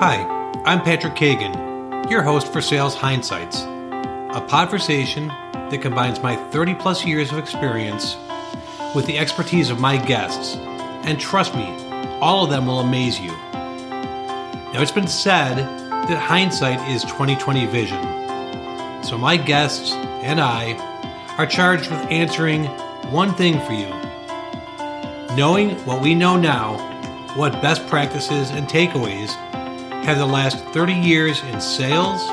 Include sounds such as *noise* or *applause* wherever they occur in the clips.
Hi, I'm Patrick Kagan, your host for Sales Hindsights, a conversation that combines my 30 plus years of experience with the expertise of my guests. And trust me, all of them will amaze you. Now, it's been said that hindsight is 2020 vision. So, my guests and I are charged with answering one thing for you. Knowing what we know now, what best practices and takeaways have the last 30 years in sales,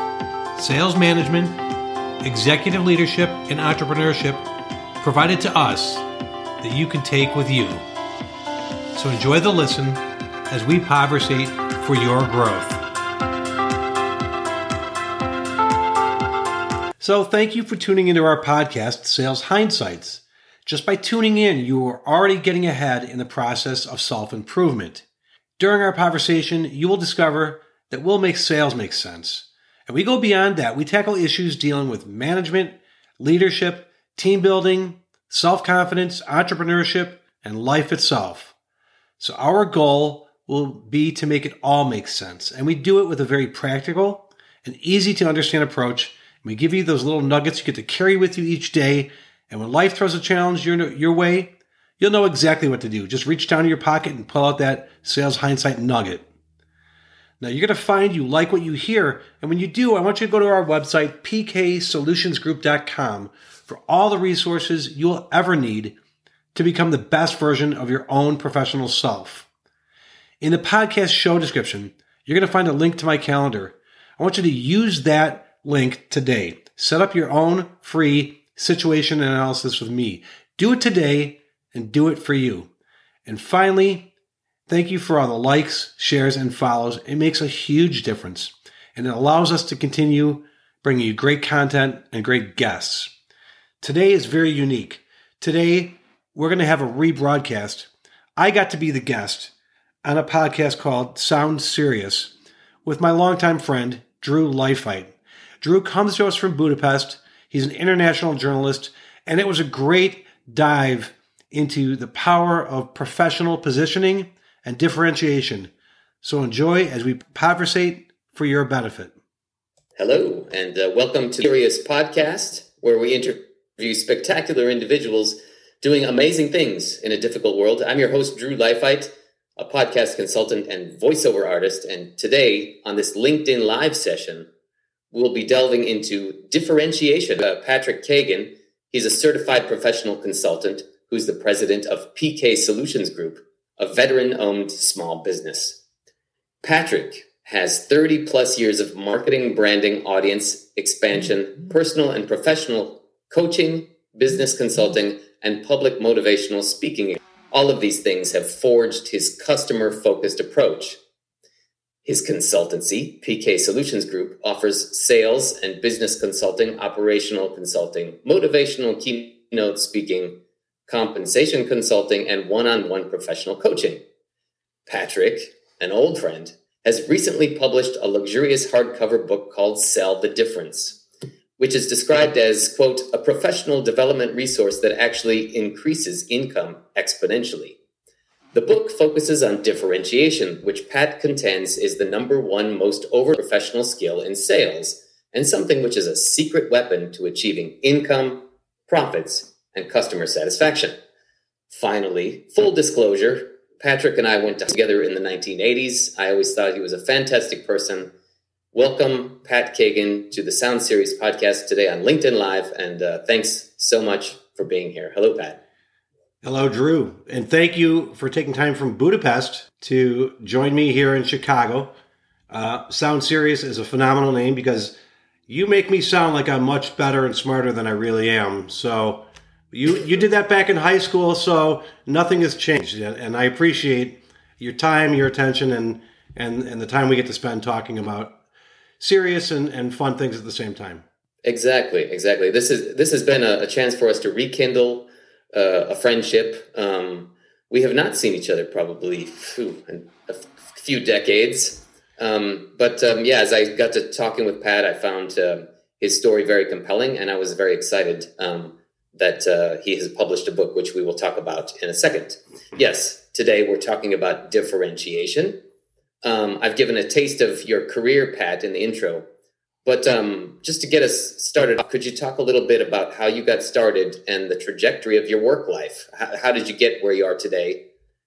sales management, executive leadership, and entrepreneurship provided to us that you can take with you. So enjoy the listen as we conversate for your growth. So, thank you for tuning into our podcast, Sales Hindsights. Just by tuning in, you are already getting ahead in the process of self improvement. During our conversation, you will discover that we'll make sales make sense. And we go beyond that. We tackle issues dealing with management, leadership, team building, self confidence, entrepreneurship, and life itself. So, our goal will be to make it all make sense. And we do it with a very practical and easy to understand approach we give you those little nuggets you get to carry with you each day. And when life throws a challenge your, your way, you'll know exactly what to do. Just reach down in your pocket and pull out that sales hindsight nugget. Now, you're going to find you like what you hear. And when you do, I want you to go to our website, pksolutionsgroup.com, for all the resources you'll ever need to become the best version of your own professional self. In the podcast show description, you're going to find a link to my calendar. I want you to use that link today. Set up your own free situation analysis with me. Do it today and do it for you. And finally, thank you for all the likes, shares, and follows. It makes a huge difference and it allows us to continue bringing you great content and great guests. Today is very unique. Today, we're going to have a rebroadcast. I got to be the guest on a podcast called Sound Serious with my longtime friend, Drew Leifheit. Drew comes to us from Budapest. He's an international journalist, and it was a great dive into the power of professional positioning and differentiation. So enjoy as we conversate for your benefit. Hello, and uh, welcome to Curious Podcast, where we interview spectacular individuals doing amazing things in a difficult world. I'm your host, Drew Leifheit, a podcast consultant and voiceover artist. And today, on this LinkedIn Live session, we'll be delving into differentiation. Uh, Patrick Kagan, he's a certified professional consultant who's the president of PK Solutions Group, a veteran owned small business. Patrick has 30 plus years of marketing, branding, audience expansion, personal and professional coaching, business consulting, and public motivational speaking. All of these things have forged his customer focused approach his consultancy, PK Solutions Group, offers sales and business consulting, operational consulting, motivational keynote speaking, compensation consulting, and one on one professional coaching. Patrick, an old friend, has recently published a luxurious hardcover book called Sell the Difference, which is described as, quote, a professional development resource that actually increases income exponentially. The book focuses on differentiation, which Pat contends is the number one most over professional skill in sales and something which is a secret weapon to achieving income, profits, and customer satisfaction. Finally, full disclosure Patrick and I went together in the 1980s. I always thought he was a fantastic person. Welcome, Pat Kagan, to the Sound Serious podcast today on LinkedIn Live, and uh, thanks so much for being here. Hello, Pat. Hello, Drew. And thank you for taking time from Budapest to join me here in Chicago. Uh, sound Serious is a phenomenal name because you make me sound like I'm much better and smarter than I really am. So you you did that back in high school, so nothing has changed. And I appreciate your time, your attention, and and and the time we get to spend talking about serious and, and fun things at the same time. Exactly, exactly. This is this has been a, a chance for us to rekindle uh, a friendship. Um, we have not seen each other probably a few decades. Um, but um, yeah, as I got to talking with Pat, I found uh, his story very compelling, and I was very excited um, that uh, he has published a book, which we will talk about in a second. Yes, today we're talking about differentiation. Um, I've given a taste of your career, Pat, in the intro. But um, just to get us started, could you talk a little bit about how you got started and the trajectory of your work life? How, how did you get where you are today?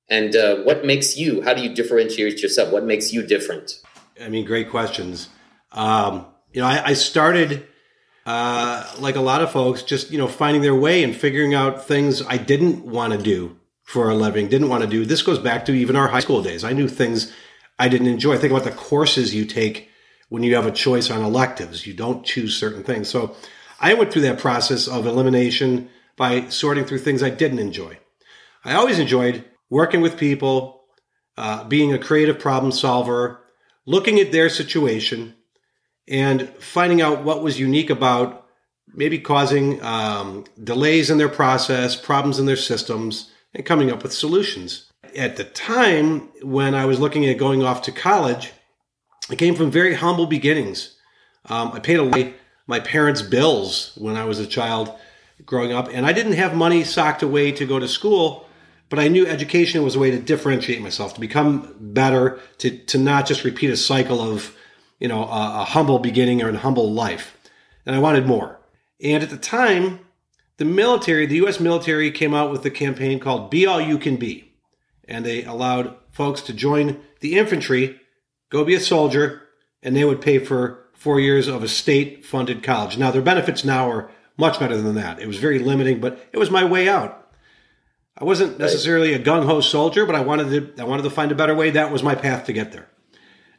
And uh, what makes you, how do you differentiate yourself? What makes you different? I mean, great questions. Um, you know, I, I started uh, like a lot of folks, just, you know, finding their way and figuring out things I didn't want to do for a living, didn't want to do. This goes back to even our high school days. I knew things I didn't enjoy. Think about the courses you take when you have a choice on electives. You don't choose certain things. So I went through that process of elimination by sorting through things I didn't enjoy. I always enjoyed working with people, uh, being a creative problem solver, looking at their situation, and finding out what was unique about maybe causing um, delays in their process, problems in their systems, and coming up with solutions. At the time when I was looking at going off to college, I came from very humble beginnings. Um, I paid away my parents' bills when I was a child growing up, and I didn't have money socked away to go to school, but I knew education was a way to differentiate myself, to become better, to, to not just repeat a cycle of, you know, a, a humble beginning or a humble life. And I wanted more. And at the time, the military, the U.S. military came out with a campaign called Be All You Can Be. And they allowed folks to join the infantry go be a soldier, and they would pay for four years of a state funded college. Now, their benefits now are much better than that. It was very limiting, but it was my way out. I wasn't necessarily a gung ho soldier, but I wanted to I wanted to find a better way. That was my path to get there.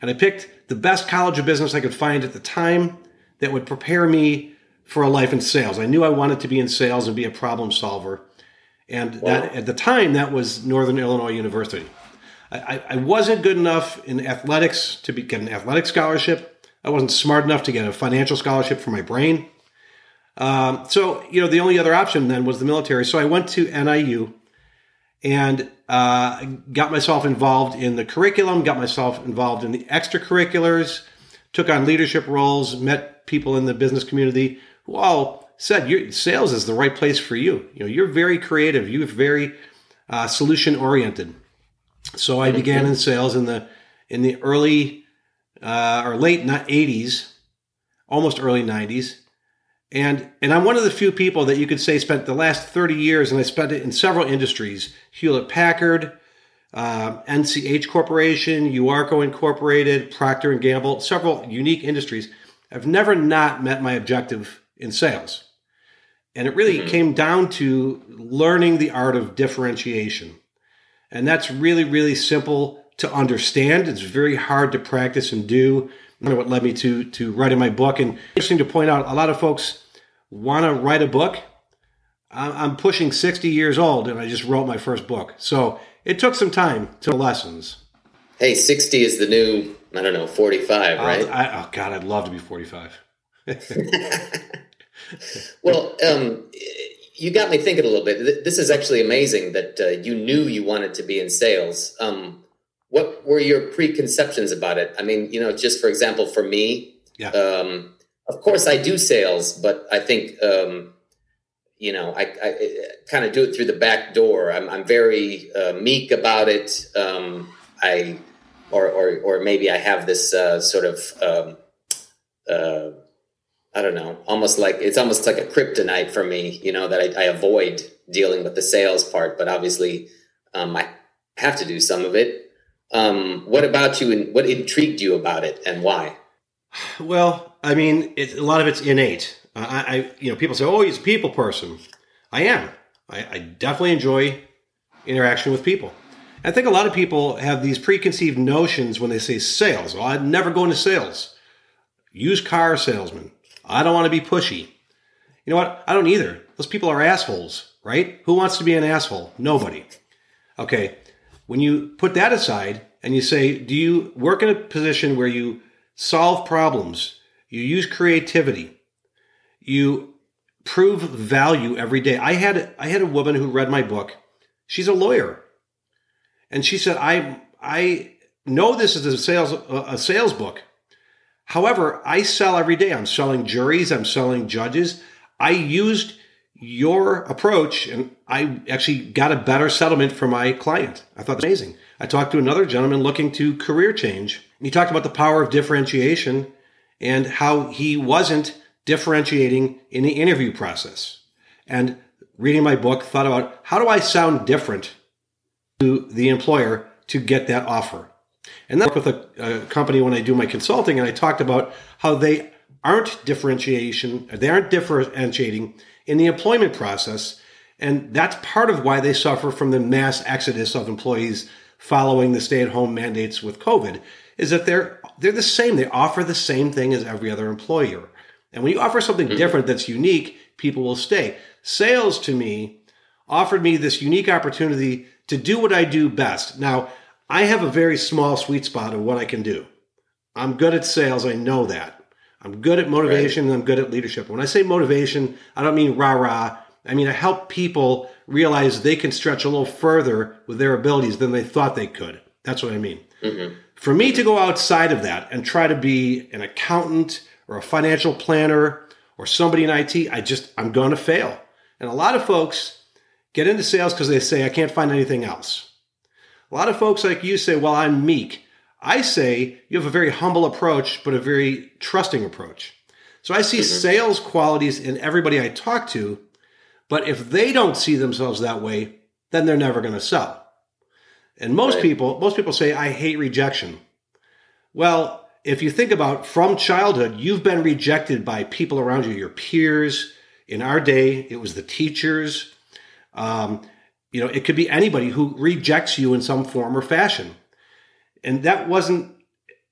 And I picked the best college of business I could find at the time that would prepare me for a life in sales. I knew I wanted to be in sales and be a problem solver. And wow. that at the time that was Northern Illinois University. I, I wasn't good enough in athletics to be, get an athletic scholarship. I wasn't smart enough to get a financial scholarship for my brain. Um, so, you know, the only other option then was the military. So I went to NIU and uh, got myself involved in the curriculum, got myself involved in the extracurriculars, took on leadership roles, met people in the business community who all said, your sales is the right place for you. You know, you're very creative. You're very uh, solution oriented. So I began in sales in the in the early uh, or late not eighties, almost early nineties, and and I'm one of the few people that you could say spent the last thirty years, and I spent it in several industries: Hewlett Packard, uh, NCH Corporation, UARCO Incorporated, Procter and Gamble, several unique industries. I've never not met my objective in sales. And it really mm-hmm. came down to learning the art of differentiation. And that's really, really simple to understand. It's very hard to practice and do. What led me to to writing my book. And interesting to point out, a lot of folks want to write a book. I'm pushing 60 years old, and I just wrote my first book. So it took some time to lessons. Hey, 60 is the new, I don't know, 45, right? I, oh, God, I'd love to be 45. *laughs* well, um, you got me thinking a little bit. This is actually amazing that uh, you knew you wanted to be in sales. Um, what were your preconceptions about it? I mean, you know, just for example, for me, yeah. Um, of course, I do sales, but I think um, you know, I, I, I kind of do it through the back door. I'm, I'm very uh, meek about it. Um, I, or, or, or maybe I have this uh, sort of um, uh, I don't know, almost like it's almost like a kryptonite for me, you know, that I, I avoid dealing with the sales part, but obviously um, I have to do some of it. Um, what about you and what intrigued you about it and why? Well, I mean, it, a lot of it's innate. I, I, you know, people say, "Oh, he's a people person." I am. I, I definitely enjoy interaction with people. I think a lot of people have these preconceived notions when they say sales. Well, I'd never go into sales. Used car salesman, I don't want to be pushy. You know what? I don't either. Those people are assholes, right? Who wants to be an asshole? Nobody. Okay. When you put that aside and you say, do you work in a position where you solve problems, you use creativity, you prove value every day? I had I had a woman who read my book. She's a lawyer. And she said, I I know this is a sales a sales book, However, I sell every day. I'm selling juries, I'm selling judges. I used your approach, and I actually got a better settlement for my client. I thought amazing. I talked to another gentleman looking to career change. He talked about the power of differentiation and how he wasn't differentiating in the interview process. And reading my book, thought about how do I sound different to the employer to get that offer. And then with a, a company when I do my consulting, and I talked about how they aren't differentiation, they aren't differentiating in the employment process. And that's part of why they suffer from the mass exodus of employees following the stay-at-home mandates with COVID, is that they're they're the same. They offer the same thing as every other employer. And when you offer something mm-hmm. different that's unique, people will stay. Sales to me offered me this unique opportunity to do what I do best. Now, I have a very small sweet spot of what I can do. I'm good at sales. I know that. I'm good at motivation right. and I'm good at leadership. When I say motivation, I don't mean rah rah. I mean, I help people realize they can stretch a little further with their abilities than they thought they could. That's what I mean. Mm-hmm. For me to go outside of that and try to be an accountant or a financial planner or somebody in IT, I just, I'm going to fail. And a lot of folks get into sales because they say, I can't find anything else. A lot of folks like you say, well, I'm meek. I say you have a very humble approach, but a very trusting approach. So I see mm-hmm. sales qualities in everybody I talk to, but if they don't see themselves that way, then they're never going to sell. And most right. people, most people say, I hate rejection. Well, if you think about from childhood, you've been rejected by people around you, your peers. In our day, it was the teachers. Um, you know, it could be anybody who rejects you in some form or fashion. And that wasn't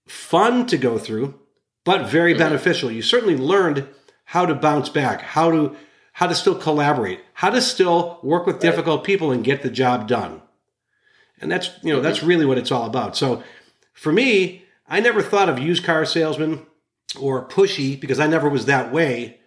fun to go through, but very mm-hmm. beneficial. You certainly learned how to bounce back, how to how to still collaborate, how to still work with difficult people and get the job done. And that's, you know, mm-hmm. that's really what it's all about. So for me, I never thought of used car salesman or pushy because I never was that way.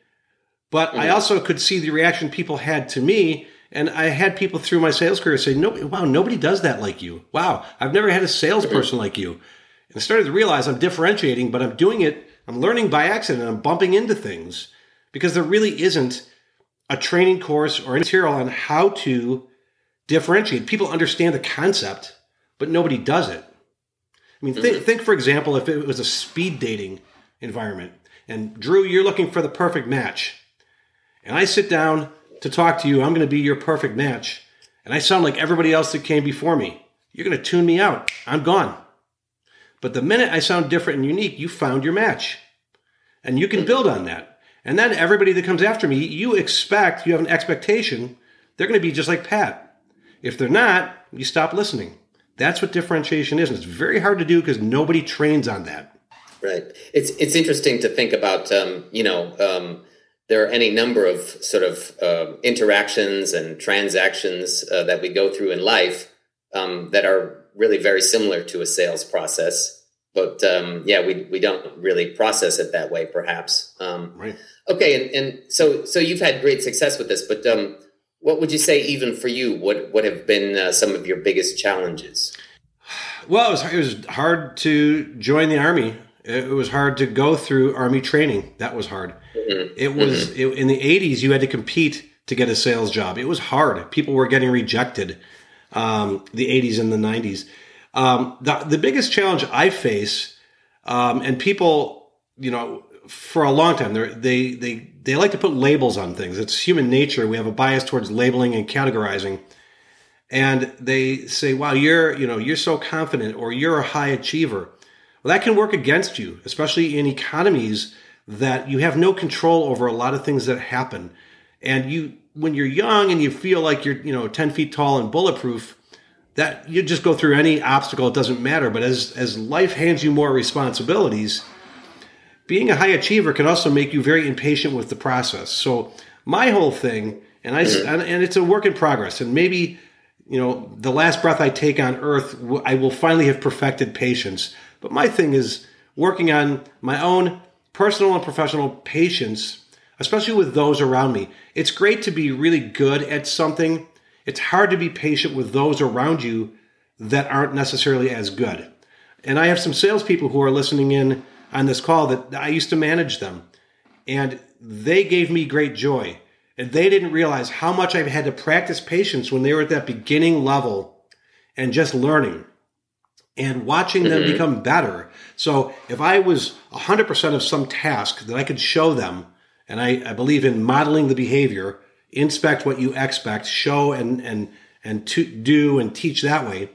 But mm-hmm. I also could see the reaction people had to me and I had people through my sales career say, "No, wow, nobody does that like you. Wow, I've never had a salesperson like you." And I started to realize I'm differentiating, but I'm doing it. I'm learning by accident. I'm bumping into things because there really isn't a training course or any material on how to differentiate. People understand the concept, but nobody does it. I mean, think, mm-hmm. think for example, if it was a speed dating environment, and Drew, you're looking for the perfect match, and I sit down to talk to you. I'm going to be your perfect match. And I sound like everybody else that came before me. You're going to tune me out. I'm gone. But the minute I sound different and unique, you found your match. And you can build on that. And then everybody that comes after me, you expect, you have an expectation, they're going to be just like Pat. If they're not, you stop listening. That's what differentiation is. And it's very hard to do because nobody trains on that. Right. It's it's interesting to think about. Um, you know, um, there are any number of sort of uh, interactions and transactions uh, that we go through in life um, that are really very similar to a sales process. But um, yeah, we, we don't really process it that way, perhaps. Um, right. Okay, and, and so so you've had great success with this, but um, what would you say, even for you, what what have been uh, some of your biggest challenges? Well, it was, it was hard to join the army. It was hard to go through army training. That was hard. Mm-hmm. It was mm-hmm. it, in the 80s, you had to compete to get a sales job. It was hard. People were getting rejected. Um, the 80s and the 90s. Um, the, the biggest challenge I face, um, and people, you know, for a long time, they they they like to put labels on things. It's human nature. We have a bias towards labeling and categorizing, and they say, "Wow, you're you know you're so confident," or "You're a high achiever." Well, that can work against you, especially in economies that you have no control over a lot of things that happen. And you, when you're young and you feel like you're, you know, 10 feet tall and bulletproof, that you just go through any obstacle, it doesn't matter. But as, as life hands you more responsibilities, being a high achiever can also make you very impatient with the process. So my whole thing, and I, mm-hmm. and it's a work in progress, and maybe, you know, the last breath I take on earth, I will finally have perfected patience. But my thing is working on my own personal and professional patience, especially with those around me. It's great to be really good at something. It's hard to be patient with those around you that aren't necessarily as good. And I have some salespeople who are listening in on this call that I used to manage them, and they gave me great joy. And they didn't realize how much I've had to practice patience when they were at that beginning level and just learning and watching them mm-hmm. become better. So if I was 100% of some task that I could show them, and I, I believe in modeling the behavior, inspect what you expect, show and, and, and to do and teach that way.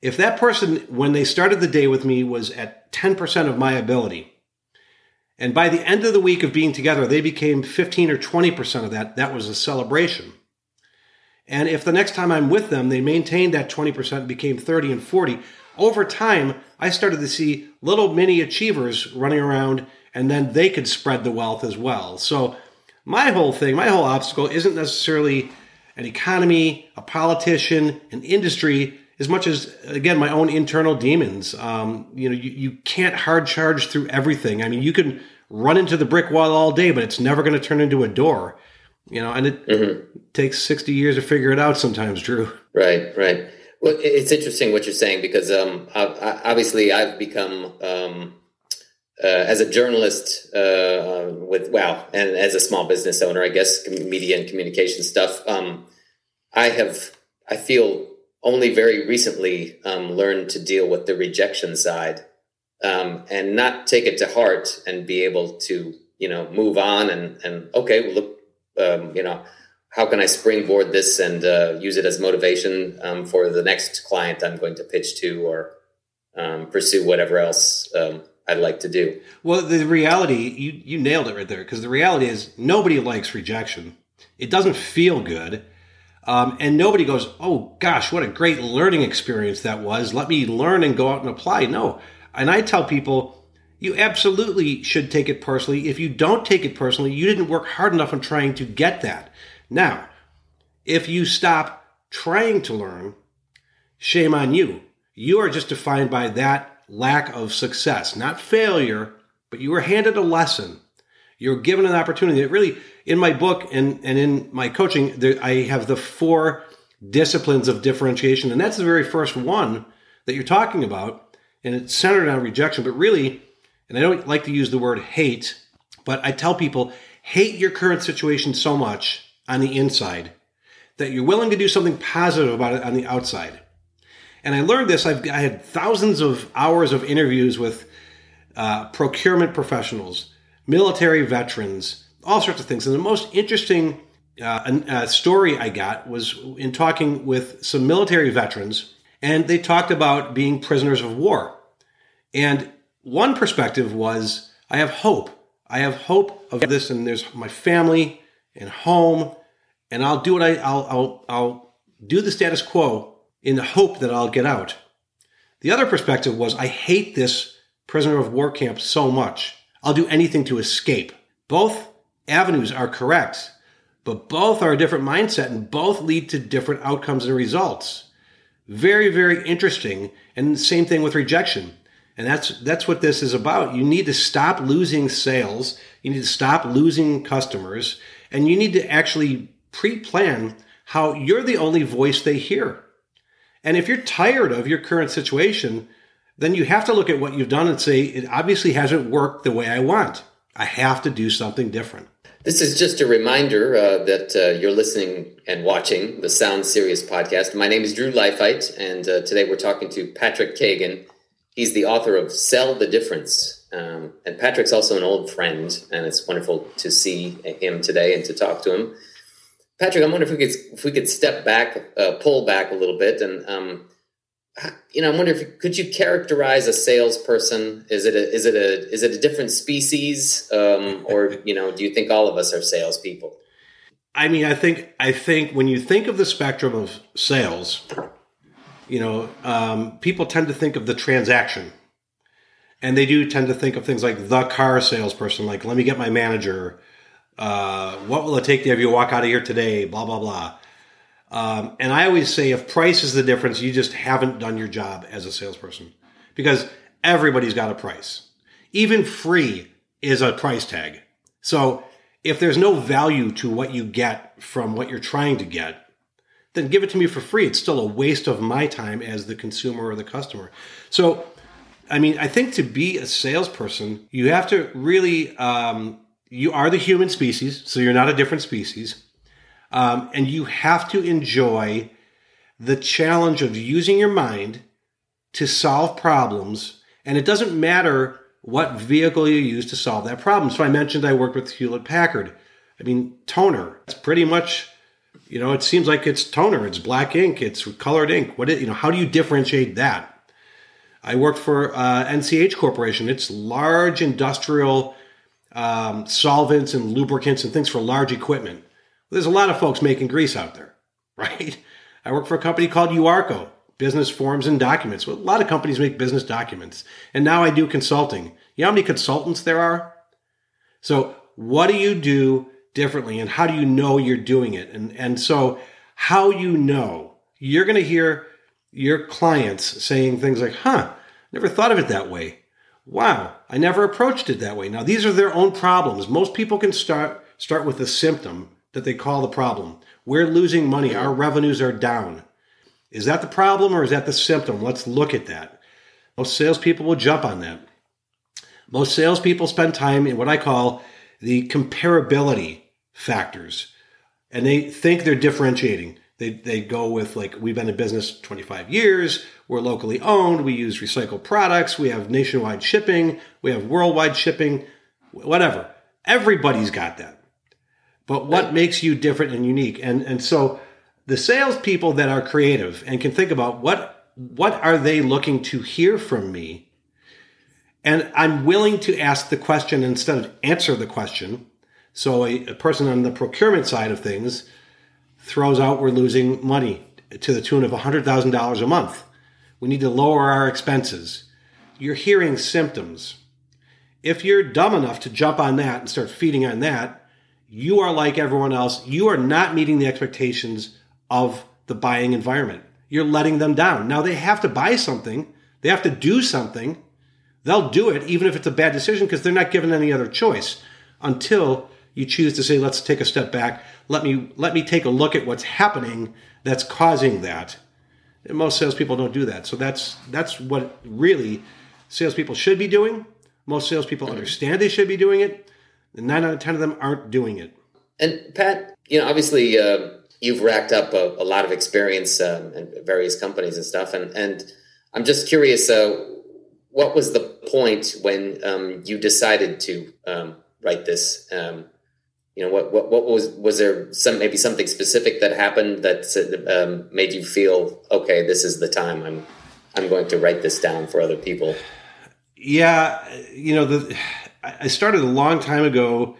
If that person, when they started the day with me, was at 10% of my ability, and by the end of the week of being together, they became 15 or 20% of that, that was a celebration. And if the next time I'm with them, they maintained that 20% became 30 and 40, over time, I started to see little mini achievers running around and then they could spread the wealth as well. So my whole thing, my whole obstacle isn't necessarily an economy, a politician, an industry, as much as again my own internal demons. Um, you know, you, you can't hard charge through everything. I mean, you can run into the brick wall all day, but it's never going to turn into a door. You know, and it mm-hmm. takes sixty years to figure it out sometimes, Drew. Right, right. Well, it's interesting what you're saying because um, obviously I've become um, uh, as a journalist uh, with wow, and as a small business owner, I guess media and communication stuff. Um, I have I feel only very recently um, learned to deal with the rejection side um, and not take it to heart and be able to you know move on and and okay, well, look, um, you know how can I springboard this and uh, use it as motivation um, for the next client I'm going to pitch to or um, pursue whatever else um, I'd like to do. Well, the reality, you, you nailed it right there because the reality is nobody likes rejection. It doesn't feel good. Um, and nobody goes, oh gosh, what a great learning experience that was. Let me learn and go out and apply. No. And I tell people, you absolutely should take it personally. If you don't take it personally, you didn't work hard enough on trying to get that. Now, if you stop trying to learn, shame on you. You are just defined by that lack of success, not failure, but you were handed a lesson. You're given an opportunity. It really, in my book and, and in my coaching, there, I have the four disciplines of differentiation. And that's the very first one that you're talking about. And it's centered on rejection. But really, and I don't like to use the word hate, but I tell people hate your current situation so much on the inside, that you're willing to do something positive about it on the outside. And I learned this. I've, I had thousands of hours of interviews with uh, procurement professionals, military veterans, all sorts of things. And the most interesting uh, uh, story I got was in talking with some military veterans, and they talked about being prisoners of war. And one perspective was, I have hope. I have hope of this, and there's my family and home, and I'll do what I I'll I'll I'll do the status quo in the hope that I'll get out. The other perspective was I hate this prisoner of war camp so much. I'll do anything to escape. Both avenues are correct, but both are a different mindset and both lead to different outcomes and results. Very, very interesting. And same thing with rejection. And that's that's what this is about. You need to stop losing sales. You need to stop losing customers. And you need to actually pre plan how you're the only voice they hear. And if you're tired of your current situation, then you have to look at what you've done and say, it obviously hasn't worked the way I want. I have to do something different. This is just a reminder uh, that uh, you're listening and watching the Sound Serious podcast. My name is Drew Leifheit, and uh, today we're talking to Patrick Kagan. He's the author of Sell the Difference um, and Patrick's also an old friend, and it's wonderful to see him today and to talk to him. Patrick, I'm wondering if we could if we could step back, uh, pull back a little bit, and um, you know, I'm wondering if could you characterize a salesperson? Is it a is it a is it a different species, um, or *laughs* you know, do you think all of us are salespeople? I mean, I think I think when you think of the spectrum of sales, you know, um, people tend to think of the transaction and they do tend to think of things like the car salesperson, like let me get my manager. Uh, what will it take to have you walk out of here today? Blah blah blah. Um, and I always say, if price is the difference, you just haven't done your job as a salesperson because everybody's got a price. Even free is a price tag. So if there's no value to what you get from what you're trying to get, then give it to me for free. It's still a waste of my time as the consumer or the customer. So I mean, I think to be a salesperson, you have to really um, you are the human species, so you're not a different species. Um, and you have to enjoy the challenge of using your mind to solve problems. And it doesn't matter what vehicle you use to solve that problem. So I mentioned I worked with Hewlett Packard. I mean, toner. It's pretty much, you know, it seems like it's toner. It's black ink. It's colored ink. What, you know, how do you differentiate that? I worked for uh, NCH Corporation. It's large industrial um, solvents and lubricants and things for large equipment. There's a lot of folks making grease out there, *laughs* right? I work for a company called UARCO, Business Forms and Documents. Well, a lot of companies make business documents. And now I do consulting. You know how many consultants there are? So, what do you do differently and how do you know you're doing it? And, and so, how you know, you're going to hear your clients saying things like, huh, never thought of it that way. Wow, I never approached it that way. Now, these are their own problems. Most people can start start with a symptom that they call the problem. We're losing money. Our revenues are down. Is that the problem or is that the symptom? Let's look at that. Most salespeople will jump on that. Most salespeople spend time in what I call the comparability factors, and they think they're differentiating. They, they go with like we've been in business 25 years. We're locally owned. We use recycled products. We have nationwide shipping. We have worldwide shipping. Whatever. Everybody's got that but what makes you different and unique? And and so the salespeople that are creative and can think about what what are they looking to hear from me, and I'm willing to ask the question instead of answer the question. So a, a person on the procurement side of things throws out we're losing money to the tune of $100,000 a month. We need to lower our expenses. You're hearing symptoms. If you're dumb enough to jump on that and start feeding on that, you are like everyone else. You are not meeting the expectations of the buying environment. You're letting them down. Now they have to buy something, they have to do something. They'll do it even if it's a bad decision because they're not given any other choice until you choose to say, let's take a step back. Let me let me take a look at what's happening that's causing that. And most salespeople don't do that. So that's that's what really salespeople should be doing. Most salespeople understand they should be doing it and nine out of ten of them aren't doing it. And Pat, you know, obviously uh, you've racked up a, a lot of experience um, in various companies and stuff, and and I'm just curious, uh, what was the point when um, you decided to um, write this? Um, you know, what, what what was was there some maybe something specific that happened that um, made you feel okay? This is the time. I'm I'm going to write this down for other people. Yeah, you know the I started a long time ago.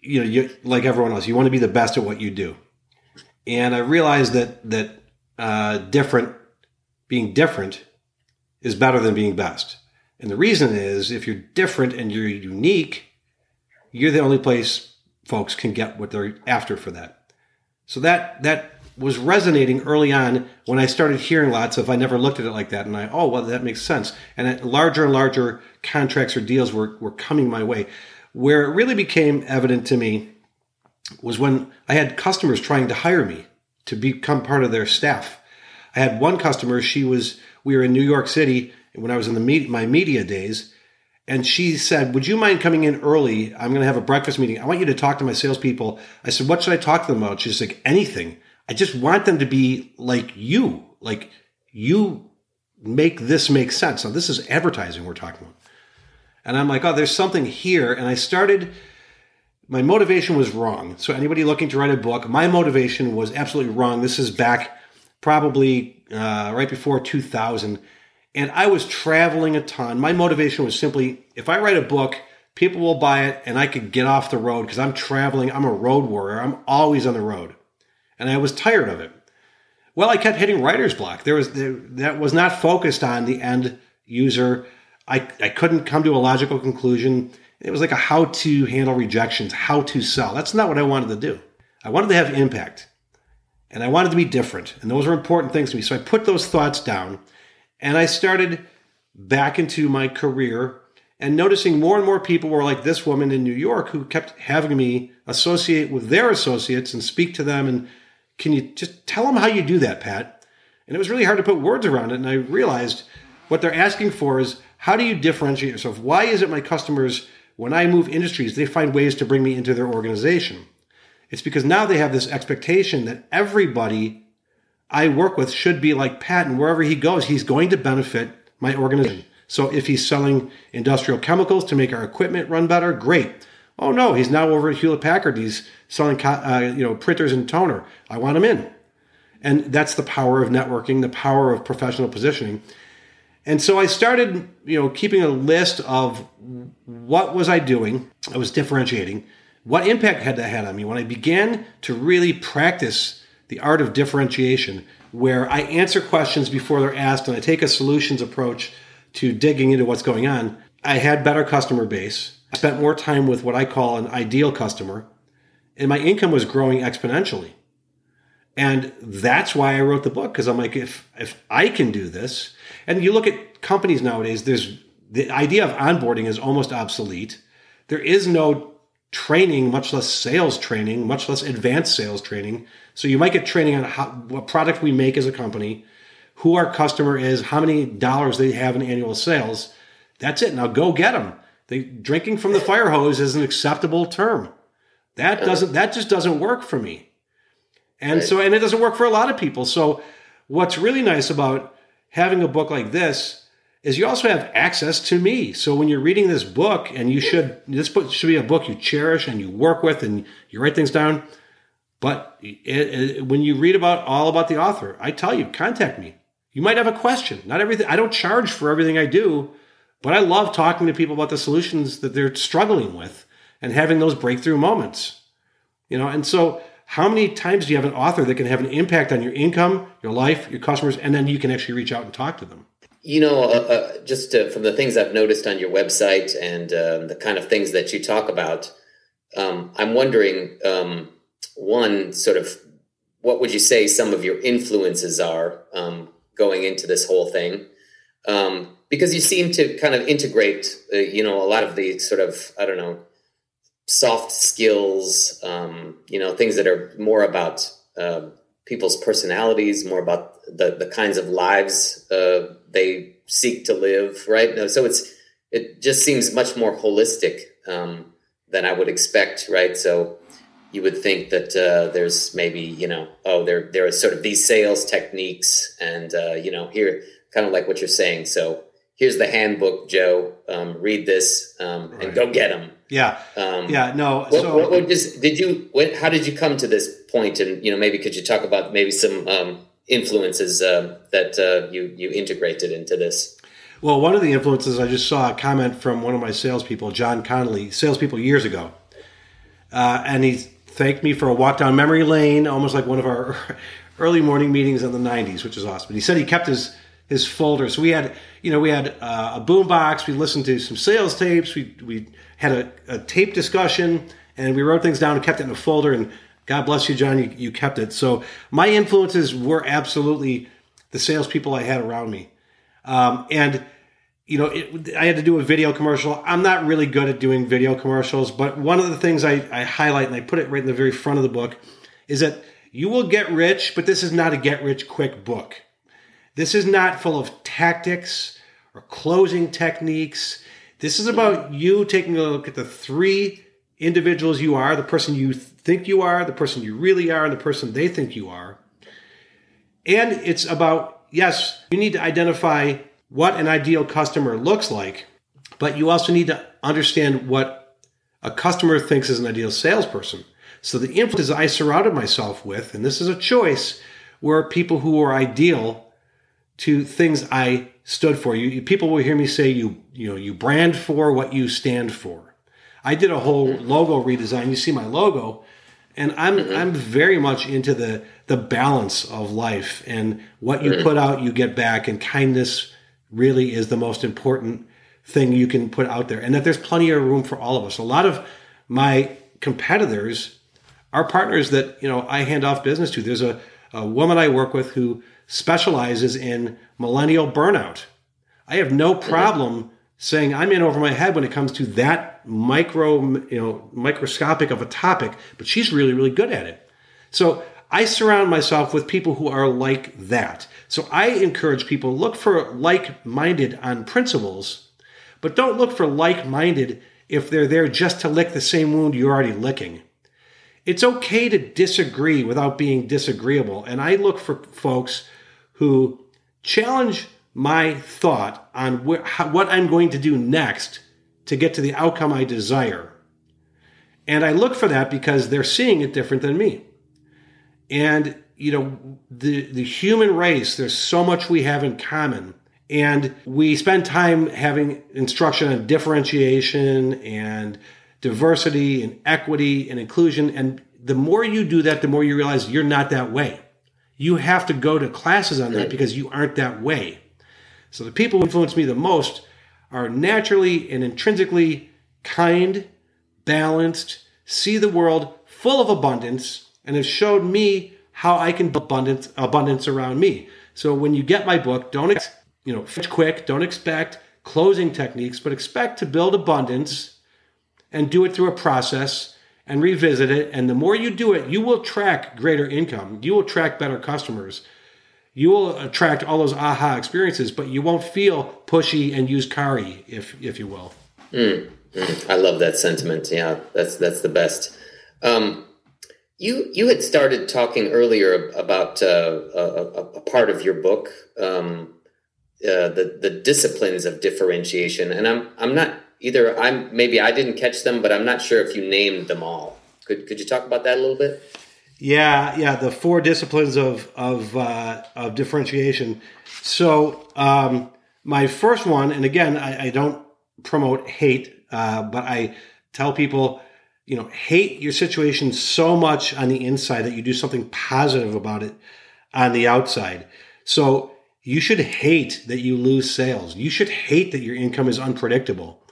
You know, you, like everyone else, you want to be the best at what you do, and I realized that that uh, different, being different, is better than being best. And the reason is, if you're different and you're unique, you're the only place folks can get what they're after for that. So that that was resonating early on when I started hearing lots of I never looked at it like that and I oh well that makes sense and larger and larger contracts or deals were were coming my way where it really became evident to me was when I had customers trying to hire me to become part of their staff. I had one customer she was we were in New York City when I was in the me- my media days and she said, Would you mind coming in early? I'm going to have a breakfast meeting. I want you to talk to my salespeople. I said, What should I talk to them about? She's like, Anything. I just want them to be like you, like you make this make sense. Now, this is advertising we're talking about. And I'm like, oh, there's something here. And I started, my motivation was wrong. So, anybody looking to write a book, my motivation was absolutely wrong. This is back probably uh, right before 2000. And I was traveling a ton. My motivation was simply if I write a book, people will buy it and I could get off the road because I'm traveling. I'm a road warrior. I'm always on the road and I was tired of it. Well, I kept hitting writer's block. There was there, that was not focused on the end user. I, I couldn't come to a logical conclusion. It was like a how to handle rejections, how to sell. That's not what I wanted to do. I wanted to have impact and I wanted to be different. And those were important things to me. So I put those thoughts down and I started back into my career and noticing more and more people were like this woman in New York who kept having me associate with their associates and speak to them and can you just tell them how you do that, Pat? And it was really hard to put words around it. And I realized what they're asking for is how do you differentiate yourself? Why is it my customers when I move industries, they find ways to bring me into their organization. It's because now they have this expectation that everybody I work with should be like Pat, and wherever he goes, he's going to benefit my organization. So if he's selling industrial chemicals to make our equipment run better, great. Oh no, he's now over at Hewlett Packard. He's selling uh, you know printers and toner. I want him in, and that's the power of networking, the power of professional positioning. And so I started, you know, keeping a list of what was I doing. I was differentiating. What impact had that had on me when I began to really practice the art of differentiation, where I answer questions before they're asked and I take a solutions approach to digging into what's going on. I had better customer base. I spent more time with what I call an ideal customer, and my income was growing exponentially. And that's why I wrote the book because I'm like, if if I can do this, and you look at companies nowadays, there's the idea of onboarding is almost obsolete. There is no training, much less sales training, much less advanced sales training. So you might get training on how, what product we make as a company, who our customer is, how many dollars they have in annual sales. That's it. Now go get them. They, drinking from the fire hose is an acceptable term. That doesn't. That just doesn't work for me. And so, and it doesn't work for a lot of people. So, what's really nice about having a book like this is you also have access to me. So when you're reading this book, and you should, this book should be a book you cherish and you work with and you write things down. But it, it, when you read about all about the author, I tell you, contact me. You might have a question. Not everything. I don't charge for everything I do, but I love talking to people about the solutions that they're struggling with and having those breakthrough moments. You know, and so how many times do you have an author that can have an impact on your income, your life, your customers, and then you can actually reach out and talk to them? You know, uh, uh, just from the things I've noticed on your website and uh, the kind of things that you talk about, um, I'm wondering um, one, sort of, what would you say some of your influences are um, going into this whole thing? Um, because you seem to kind of integrate, uh, you know, a lot of the sort of, I don't know, soft skills, um, you know, things that are more about uh, people's personalities, more about the, the kinds of lives uh, they seek to live, right? No, So it's it just seems much more holistic um, than I would expect, right? So you would think that uh, there's maybe you know oh there there are sort of these sales techniques and uh, you know here kind of like what you're saying so here's the handbook joe um, read this um, right. and go get them yeah um, yeah no what, so what, what is, did you what, how did you come to this point? point and you know maybe could you talk about maybe some um, influences um, that uh, you you integrated into this well, one of the influences I just saw a comment from one of my salespeople, John Connolly, salespeople years ago, uh, and he thanked me for a walk down memory lane, almost like one of our *laughs* early morning meetings in the 90s, which is awesome. he said he kept his his folder. So we had, you know, we had uh, a boom box. We listened to some sales tapes. We we had a, a, tape discussion, and we wrote things down and kept it in a folder. And God bless you, John, you, you kept it. So my influences were absolutely the salespeople I had around me, um, and you know, it, I had to do a video commercial. I'm not really good at doing video commercials, but one of the things I, I highlight and I put it right in the very front of the book is that you will get rich, but this is not a get rich quick book. This is not full of tactics or closing techniques. This is about you taking a look at the three individuals you are the person you think you are, the person you really are, and the person they think you are. And it's about, yes, you need to identify what an ideal customer looks like, but you also need to understand what a customer thinks is an ideal salesperson. So the influences I surrounded myself with, and this is a choice, were people who were ideal to things I stood for. You, people will hear me say you you know you brand for what you stand for. I did a whole logo redesign. You see my logo, and I'm mm-hmm. I'm very much into the the balance of life and what you mm-hmm. put out you get back and kindness really is the most important thing you can put out there and that there's plenty of room for all of us. A lot of my competitors are partners that, you know, I hand off business to. There's a, a woman I work with who specializes in millennial burnout. I have no problem saying I'm in over my head when it comes to that micro, you know, microscopic of a topic, but she's really, really good at it. So I surround myself with people who are like that. So I encourage people look for like minded on principles, but don't look for like minded if they're there just to lick the same wound you're already licking. It's okay to disagree without being disagreeable. And I look for folks who challenge my thought on wh- how, what I'm going to do next to get to the outcome I desire. And I look for that because they're seeing it different than me. And, you know, the, the human race, there's so much we have in common. And we spend time having instruction on differentiation and diversity and equity and inclusion. And the more you do that, the more you realize you're not that way. You have to go to classes on that because you aren't that way. So the people who influence me the most are naturally and intrinsically kind, balanced, see the world full of abundance, and have showed me how I can build abundance, abundance around me. So when you get my book, don't ex- you know finish quick, don't expect closing techniques, but expect to build abundance and do it through a process and revisit it. And the more you do it, you will track greater income. You will track better customers. You will attract all those aha experiences, but you won't feel pushy and use kari, if if you will. Mm, mm, I love that sentiment. Yeah, that's that's the best. Um, you you had started talking earlier about uh, a, a, part of your book, um, uh, the the disciplines of differentiation, and I'm I'm not either I'm maybe I didn't catch them, but I'm not sure if you named them all. Could could you talk about that a little bit? Yeah, yeah, the four disciplines of of uh, of differentiation. So um, my first one, and again, I, I don't promote hate, uh, but I tell people, you know, hate your situation so much on the inside that you do something positive about it on the outside. So you should hate that you lose sales. You should hate that your income is unpredictable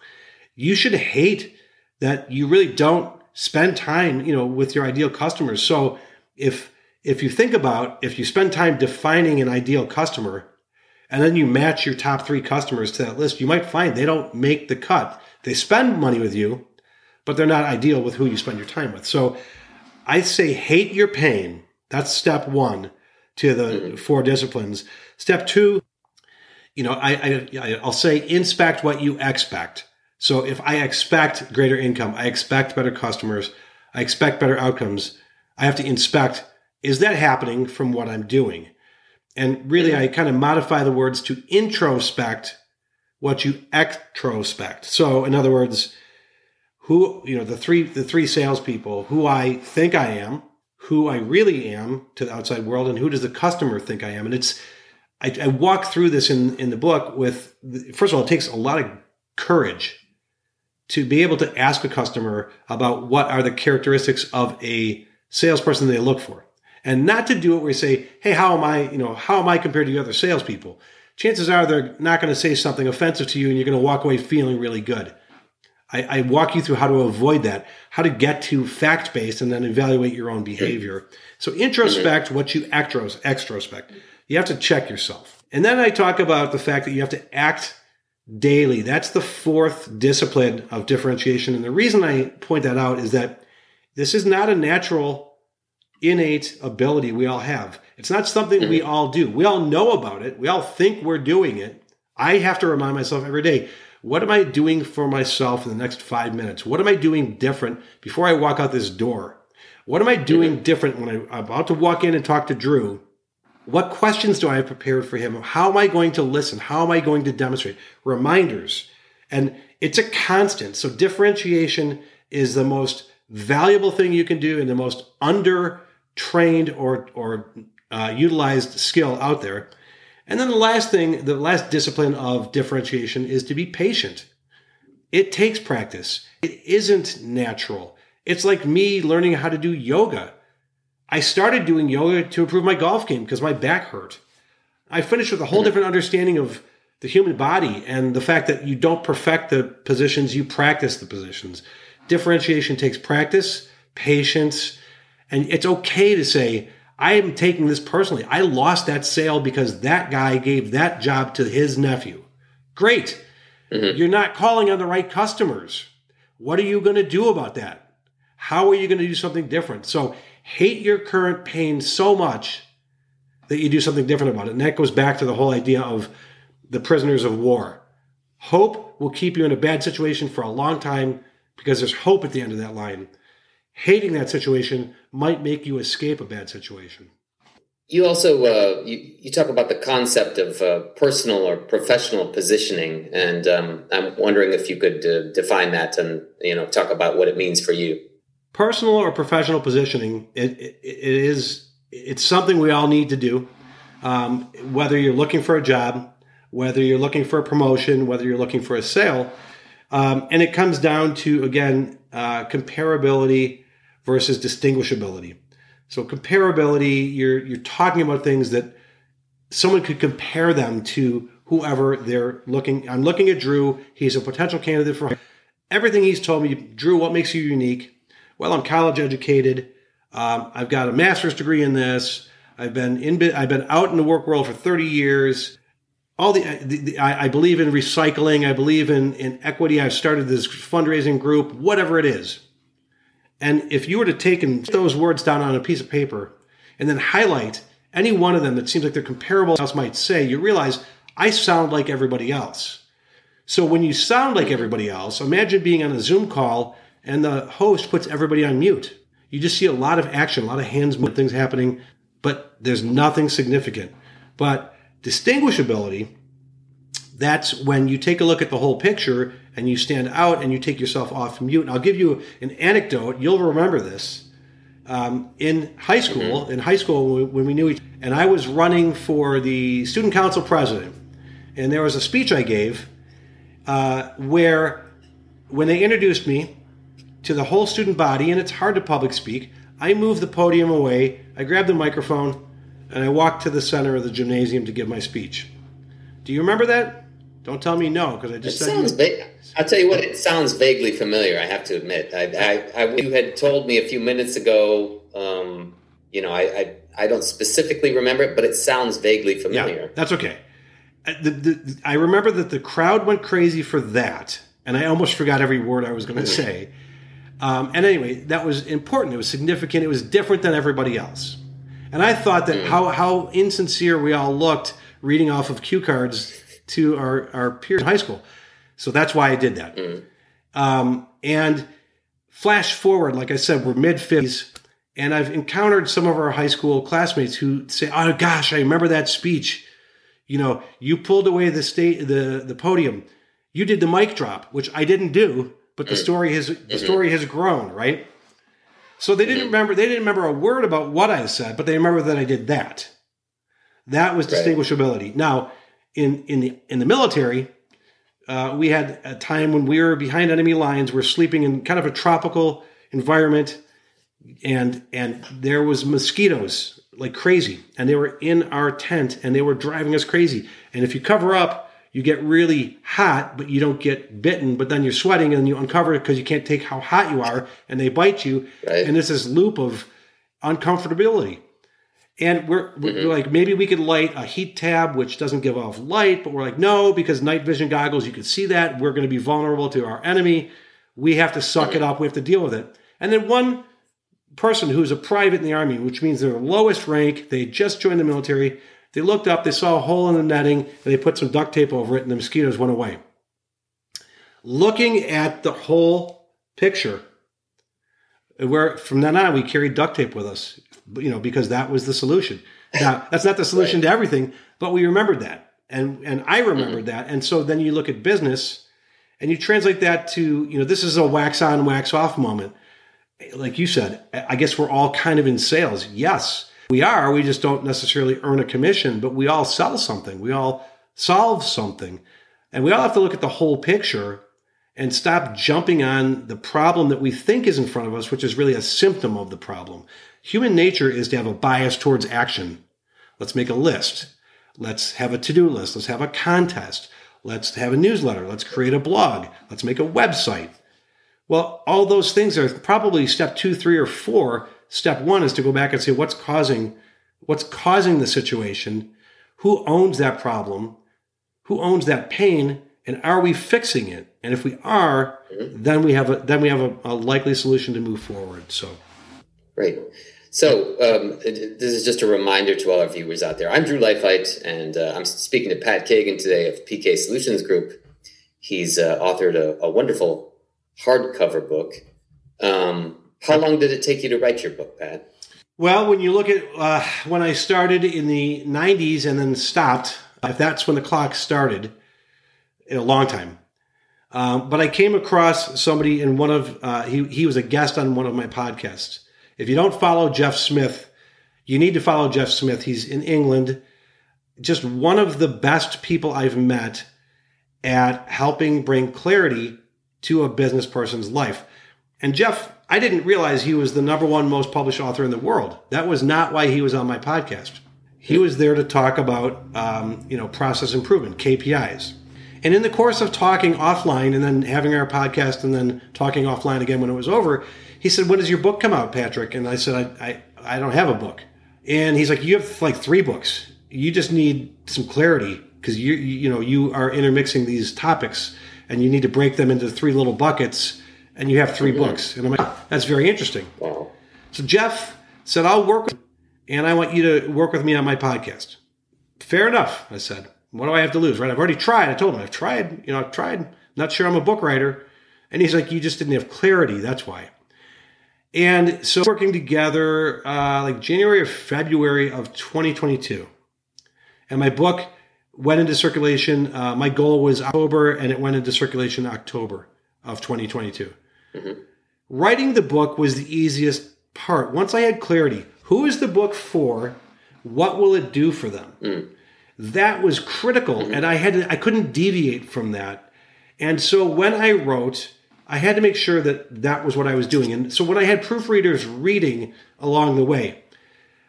you should hate that you really don't spend time, you know, with your ideal customers. So if if you think about if you spend time defining an ideal customer and then you match your top 3 customers to that list, you might find they don't make the cut. They spend money with you, but they're not ideal with who you spend your time with. So I say hate your pain. That's step 1 to the mm-hmm. four disciplines. Step 2, you know, I, I I'll say inspect what you expect. So if I expect greater income, I expect better customers, I expect better outcomes, I have to inspect is that happening from what I'm doing? And really, I kind of modify the words to introspect what you extrospect. So, in other words, who you know the three the three salespeople, who I think I am, who I really am to the outside world, and who does the customer think I am? And it's I, I walk through this in in the book with first of all, it takes a lot of courage to be able to ask a customer about what are the characteristics of a salesperson they look for. And not to do it where you say, hey, how am I, you know, how am I compared to the other salespeople? Chances are they're not going to say something offensive to you and you're going to walk away feeling really good. I, I walk you through how to avoid that, how to get to fact based and then evaluate your own behavior. So introspect what you extros, extrospect. You have to check yourself. And then I talk about the fact that you have to act daily. That's the fourth discipline of differentiation. And the reason I point that out is that this is not a natural, innate ability we all have. It's not something we mm-hmm. all do. We all know about it. We all think we're doing it. I have to remind myself every day what am I doing for myself in the next five minutes? What am I doing different before I walk out this door? What am I doing mm-hmm. different when I'm about to walk in and talk to Drew what questions do I have prepared for him? How am I going to listen? How am I going to demonstrate? Reminders. And it's a constant. So differentiation is the most valuable thing you can do and the most under trained or, or uh, utilized skill out there. And then the last thing, the last discipline of differentiation is to be patient. It takes practice. It isn't natural. It's like me learning how to do yoga. I started doing yoga to improve my golf game because my back hurt. I finished with a whole different understanding of the human body and the fact that you don't perfect the positions, you practice the positions. Differentiation takes practice, patience, and it's okay to say, I am taking this personally. I lost that sale because that guy gave that job to his nephew. Great. Mm-hmm. You're not calling on the right customers. What are you going to do about that? How are you going to do something different? So hate your current pain so much that you do something different about it. And that goes back to the whole idea of the prisoners of war. Hope will keep you in a bad situation for a long time because there's hope at the end of that line. Hating that situation might make you escape a bad situation. You also uh, you, you talk about the concept of uh, personal or professional positioning, and um, I'm wondering if you could uh, define that and you know talk about what it means for you. Personal or professional positioning, it, it, it is it's something we all need to do. Um, whether you're looking for a job, whether you're looking for a promotion, whether you're looking for a sale, um, and it comes down to again uh, comparability versus distinguishability. So comparability, you're you're talking about things that someone could compare them to whoever they're looking. I'm looking at Drew. He's a potential candidate for everything he's told me. Drew, what makes you unique? Well, I'm college educated. Um, I've got a master's degree in this. I've been in. I've been out in the work world for 30 years. All the, the, the I, I believe in recycling. I believe in in equity. I've started this fundraising group. Whatever it is, and if you were to take and those words down on a piece of paper and then highlight any one of them that seems like they're comparable else might say, you realize I sound like everybody else. So when you sound like everybody else, imagine being on a Zoom call and the host puts everybody on mute. You just see a lot of action, a lot of hands, things happening, but there's nothing significant. But distinguishability, that's when you take a look at the whole picture and you stand out and you take yourself off mute. And I'll give you an anecdote. You'll remember this. Um, in high school, mm-hmm. in high school when we knew each, and I was running for the student council president, and there was a speech I gave uh, where, when they introduced me to the whole student body, and it's hard to public speak, I moved the podium away, I grabbed the microphone, and I walked to the center of the gymnasium to give my speech. Do you remember that? Don't tell me no, because I just it said sounds. You- va- I'll tell you what. It sounds vaguely familiar. I have to admit. I, I, I you had told me a few minutes ago. Um, you know, I, I, I don't specifically remember it, but it sounds vaguely familiar. Yeah, that's okay. Uh, the, the, I remember that the crowd went crazy for that, and I almost forgot every word I was going to mm-hmm. say. Um, and anyway, that was important. It was significant. It was different than everybody else. And I thought that mm. how how insincere we all looked reading off of cue cards to our, our peers in high school. So that's why I did that. Mm. Um, and flash forward, like I said, we're mid 50s, and I've encountered some of our high school classmates who say, "Oh gosh, I remember that speech. You know, you pulled away the state, the the podium. You did the mic drop, which I didn't do, but the mm. story has the mm-hmm. story has grown, right?" So they didn't mm-hmm. remember. They didn't remember a word about what I said, but they remember that I did that. That was distinguishability. Now, in in the in the military, uh, we had a time when we were behind enemy lines. We're sleeping in kind of a tropical environment, and and there was mosquitoes like crazy, and they were in our tent, and they were driving us crazy. And if you cover up, you get really hot, but you don't get bitten. But then you're sweating, and you uncover it because you can't take how hot you are, and they bite you, right. and it's this loop of uncomfortability. And we're, mm-hmm. we're, like, maybe we could light a heat tab, which doesn't give off light, but we're like, no, because night vision goggles, you can see that. We're going to be vulnerable to our enemy. We have to suck mm-hmm. it up. We have to deal with it. And then one person who's a private in the army, which means they're the lowest rank, they just joined the military, they looked up, they saw a hole in the netting, and they put some duct tape over it, and the mosquitoes went away. Looking at the whole picture, where from then on we carried duct tape with us you know, because that was the solution. Now, *laughs* that's not the solution right. to everything, but we remembered that. And, and I remembered mm-hmm. that. And so then you look at business and you translate that to, you know, this is a wax on, wax off moment. Like you said, I guess we're all kind of in sales. Yes, we are. We just don't necessarily earn a commission, but we all sell something. We all solve something. And we all have to look at the whole picture and stop jumping on the problem that we think is in front of us, which is really a symptom of the problem. Human nature is to have a bias towards action. Let's make a list. Let's have a to do list. Let's have a contest. Let's have a newsletter. Let's create a blog. Let's make a website. Well, all those things are probably step two, three, or four. Step one is to go back and say what's causing what's causing the situation, who owns that problem, who owns that pain, and are we fixing it? And if we are, then we have a then we have a, a likely solution to move forward. So, right. So, um, this is just a reminder to all our viewers out there. I'm Drew Leifheit, and uh, I'm speaking to Pat Kagan today of PK Solutions Group. He's uh, authored a, a, wonderful hardcover book. Um, how long did it take you to write your book, Pat? Well, when you look at uh, when I started in the 90s and then stopped, if that's when the clock started, in a long time. Um, but I came across somebody in one of, uh, he, he was a guest on one of my podcasts. If you don't follow Jeff Smith, you need to follow Jeff Smith. He's in England, just one of the best people I've met at helping bring clarity to a business person's life. And Jeff, I didn't realize he was the number one most published author in the world. That was not why he was on my podcast. He was there to talk about, um, you know, process improvement, KPIs. And in the course of talking offline and then having our podcast and then talking offline again when it was over, he said, "When does your book come out, Patrick?" And I said, "I, I, I don't have a book." And he's like, "You have like three books. You just need some clarity because you, you know, you are intermixing these topics, and you need to break them into three little buckets." And you have 3 mm-hmm. books, and I'm like, "That's very interesting." Wow. So Jeff said, "I'll work, with, and I want you to work with me on my podcast." Fair enough, I said. What do I have to lose, right? I've already tried. I told him I've tried. You know, I've tried. Not sure I'm a book writer. And he's like, you just didn't have clarity. That's why. And so working together uh, like January or February of 2022. And my book went into circulation. Uh, my goal was October, and it went into circulation October of 2022. Mm-hmm. Writing the book was the easiest part. Once I had clarity, who is the book for? What will it do for them? Mm. That was critical, mm-hmm. and I had to, I couldn't deviate from that. And so when I wrote, I had to make sure that that was what I was doing. And so when I had proofreaders reading along the way,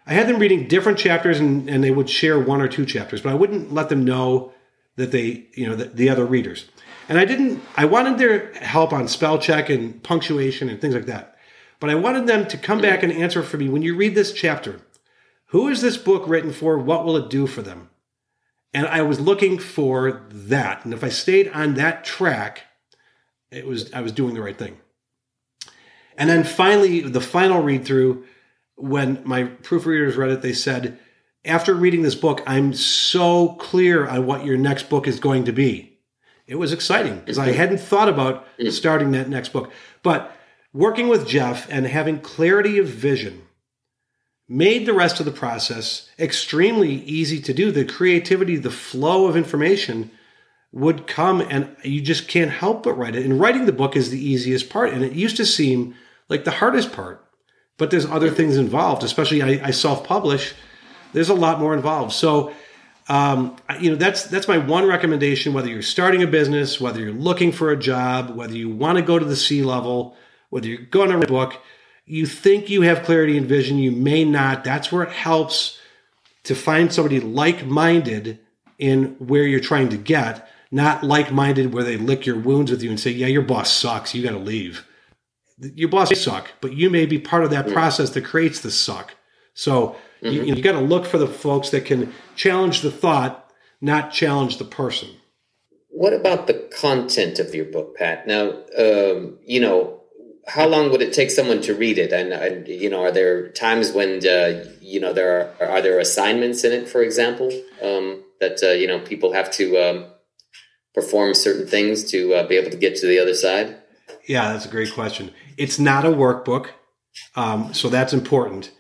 I had them reading different chapters and, and they would share one or two chapters, but I wouldn't let them know that they, you know, the, the other readers. And I didn't, I wanted their help on spell check and punctuation and things like that. But I wanted them to come back and answer for me when you read this chapter, who is this book written for? What will it do for them? And I was looking for that. And if I stayed on that track, it was I was doing the right thing. And then finally, the final read through, when my proofreaders read it, they said, after reading this book, I'm so clear on what your next book is going to be. It was exciting because I hadn't thought about mm. starting that next book. But working with Jeff and having clarity of vision made the rest of the process extremely easy to do. The creativity, the flow of information would come and you just can't help but write it. And writing the book is the easiest part. And it used to seem like the hardest part. But there's other things involved, especially I, I self publish. There's a lot more involved. So, um, you know, that's that's my one recommendation. Whether you're starting a business, whether you're looking for a job, whether you want to go to the C level, whether you're going to write a book, you think you have clarity and vision, you may not. That's where it helps to find somebody like minded in where you're trying to get not like minded where they lick your wounds with you and say, yeah, your boss sucks. You got to leave. Your boss may suck, but you may be part of that process that creates the suck. So mm-hmm. you, you got to look for the folks that can challenge the thought, not challenge the person. What about the content of your book, Pat? Now, um, you know, how long would it take someone to read it? And, and you know, are there times when uh, you know there are are there assignments in it, for example, um, that uh, you know people have to um, perform certain things to uh, be able to get to the other side? Yeah, that's a great question. It's not a workbook, um, so that's important.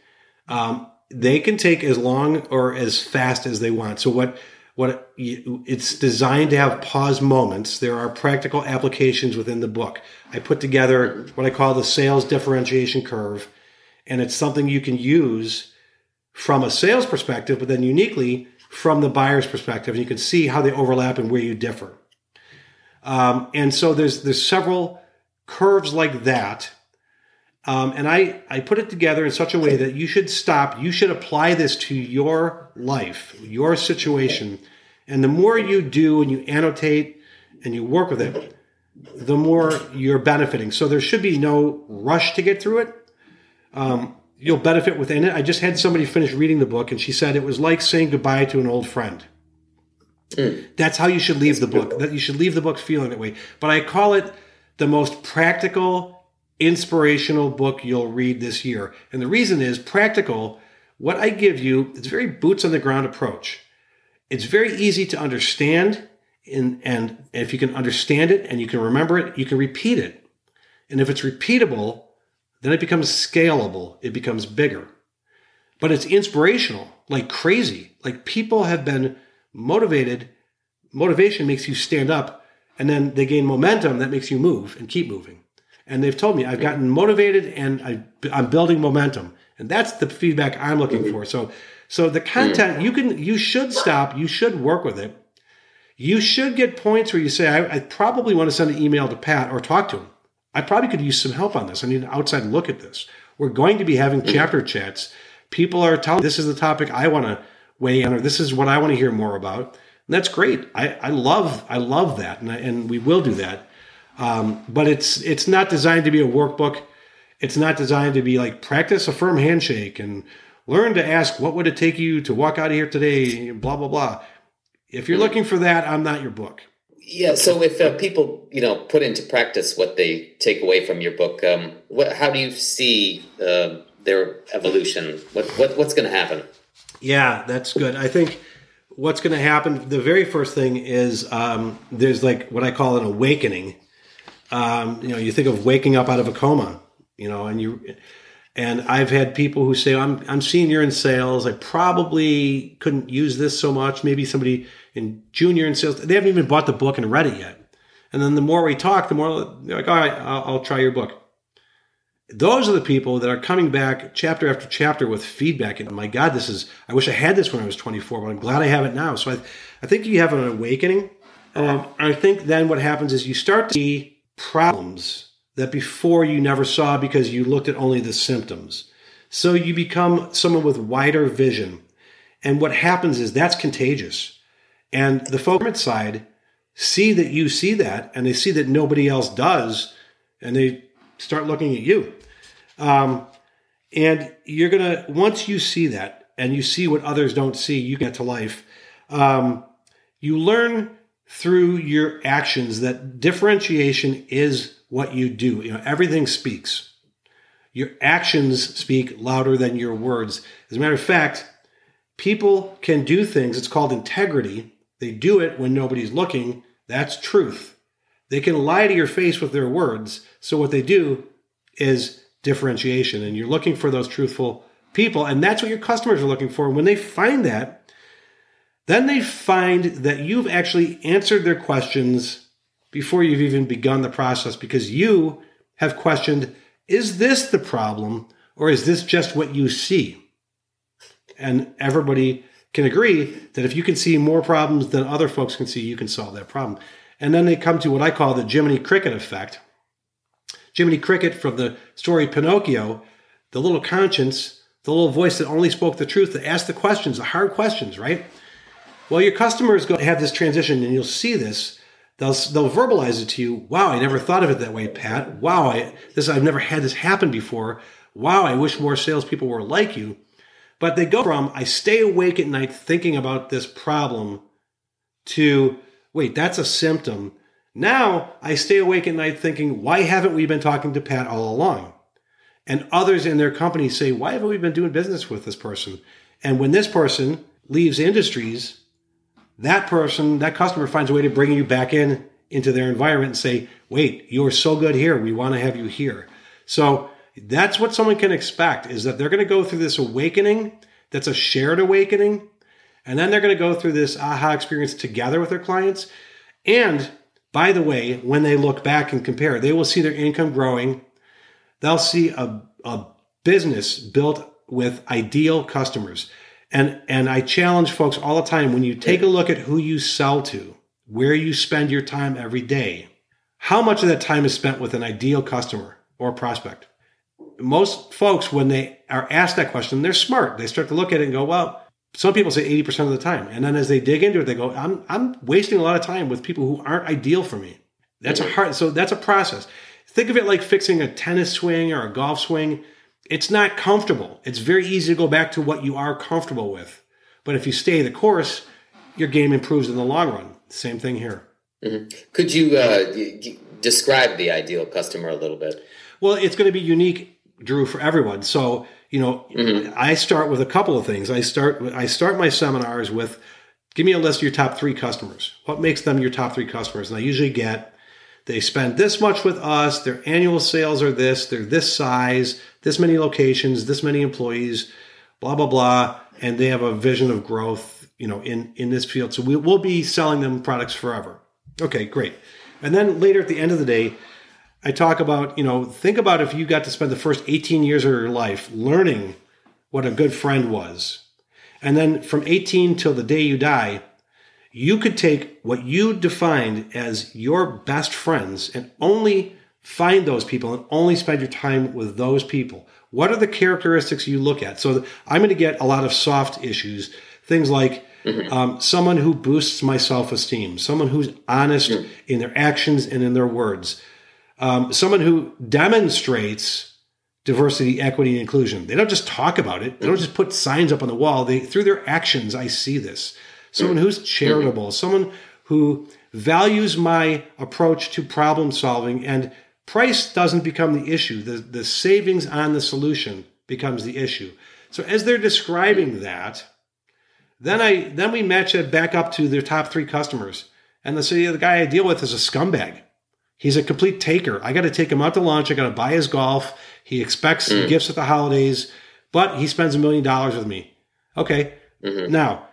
Um, they can take as long or as fast as they want. So what what it's designed to have pause moments. There are practical applications within the book. I put together what I call the sales differentiation curve, and it's something you can use from a sales perspective, but then uniquely from the buyer's perspective. And you can see how they overlap and where you differ. Um, and so there's there's several curves like that. Um, and I, I put it together in such a way that you should stop, you should apply this to your life, your situation. And the more you do and you annotate and you work with it, the more you're benefiting. So there should be no rush to get through it. Um, you'll benefit within it. I just had somebody finish reading the book and she said it was like saying goodbye to an old friend. Mm. That's how you should leave That's the book. That you should leave the book feeling that way. But I call it the most practical, inspirational book you'll read this year. And the reason is practical. What I give you, it's very boots on the ground approach. It's very easy to understand. in, and if you can understand it and you can remember it, you can repeat it. And if it's repeatable, then it becomes scalable, it becomes bigger. But it's inspirational, like crazy. Like people have been motivated. Motivation makes you stand up, and then they gain momentum that makes you move and keep moving. And they've told me I've gotten motivated and I, I'm building momentum, and that's the feedback I'm looking for. So, so the content you can you should stop. You should work with it. You should get points where you say I, I probably want to send an email to Pat or talk to him I probably could use some help on this. I need an outside look at this. We're going to be having mm-hmm. chapter chats. People are telling this is the topic I want to weigh in, or this is what I want to hear more about. And that's great. I, I love I love that, and I, and we will do that. Um, but it's it's not designed to be a workbook. It's not designed to be like practice a firm handshake and learn to ask what would it take you to walk out of here today. Blah blah blah. If you're looking for that, I'm not your book. Yeah. So if uh, people, you know, put into practice what they take away from your book, um, what, how do you see uh, their evolution? What, what what's going to happen? Yeah, that's good. I think what's going to happen. The very first thing is um, there's like what I call an awakening. Um, you know, you think of waking up out of a coma. You know, and you and I've had people who say, I'm, I'm senior in sales. I probably couldn't use this so much. Maybe somebody in junior in sales, they haven't even bought the book and read it yet. And then the more we talk, the more they're like, all right, I'll, I'll try your book. Those are the people that are coming back chapter after chapter with feedback. And my God, this is, I wish I had this when I was 24, but I'm glad I have it now. So I, I think you have an awakening. Um, I think then what happens is you start to see problems that before you never saw because you looked at only the symptoms. So you become someone with wider vision. And what happens is that's contagious. And the folks side see that you see that and they see that nobody else does and they start looking at you. Um, and you're going to, once you see that and you see what others don't see, you get to life. Um, you learn through your actions that differentiation is what you do. You know, everything speaks. Your actions speak louder than your words. As a matter of fact, people can do things. It's called integrity. They do it when nobody's looking. That's truth. They can lie to your face with their words. So what they do is differentiation. And you're looking for those truthful people. And that's what your customers are looking for. And when they find that, then they find that you've actually answered their questions before you've even begun the process because you have questioned is this the problem or is this just what you see? And everybody can agree that if you can see more problems than other folks can see, you can solve that problem. And then they come to what I call the Jiminy Cricket effect. Jiminy Cricket from the story Pinocchio, the little conscience, the little voice that only spoke the truth, that asked the questions, the hard questions, right? Well, your customers going have this transition, and you'll see this They'll they'll verbalize it to you. Wow, I never thought of it that way, Pat. Wow, I this I've never had this happen before. Wow, I wish more salespeople were like you. But they go from I stay awake at night thinking about this problem to wait, that's a symptom. Now I stay awake at night thinking, why haven't we been talking to Pat all along? And others in their company say, why haven't we been doing business with this person? And when this person leaves industries that person, that customer finds a way to bring you back in into their environment and say, wait, you're so good here. We want to have you here. So that's what someone can expect is that they're going to go through this awakening that's a shared awakening. And then they're going to go through this aha experience together with their clients. And by the way, when they look back and compare, they will see their income growing. They'll see a, a business built with ideal customers. And and I challenge folks all the time when you take a look at who you sell to, where you spend your time every day, how much of that time is spent with an ideal customer or prospect? Most folks, when they are asked that question, they're smart. They start to look at it and go, well, some people say 80% of the time. And then as they dig into it, they go, I'm, I'm wasting a lot of time with people who aren't ideal for me. That's a hard, so that's a process. Think of it like fixing a tennis swing or a golf swing it's not comfortable. It's very easy to go back to what you are comfortable with. But if you stay the course, your game improves in the long run. Same thing here. Mm-hmm. Could you uh, describe the ideal customer a little bit? Well, it's going to be unique, Drew, for everyone. So, you know, mm-hmm. I start with a couple of things. I start I start my seminars with give me a list of your top three customers. What makes them your top three customers? And I usually get they spend this much with us, their annual sales are this, they're this size, this many locations, this many employees, blah, blah, blah. And they have a vision of growth, you know, in, in this field. So we, we'll be selling them products forever. Okay, great. And then later at the end of the day, I talk about, you know, think about if you got to spend the first 18 years of your life learning what a good friend was. And then from 18 till the day you die, you could take what you defined as your best friends and only find those people and only spend your time with those people. What are the characteristics you look at? So I'm going to get a lot of soft issues, things like mm-hmm. um, someone who boosts my self esteem, someone who's honest mm-hmm. in their actions and in their words, um, someone who demonstrates diversity, equity, and inclusion. They don't just talk about it. They don't just put signs up on the wall. They through their actions, I see this. Someone who's charitable, someone who values my approach to problem solving and price doesn't become the issue. The the savings on the solution becomes the issue. So as they're describing that, then I then we match it back up to their top three customers. And the, say the guy I deal with is a scumbag. He's a complete taker. I got to take him out to lunch. I got to buy his golf. He expects mm. gifts at the holidays, but he spends a million dollars with me. Okay. Mm-hmm. Now,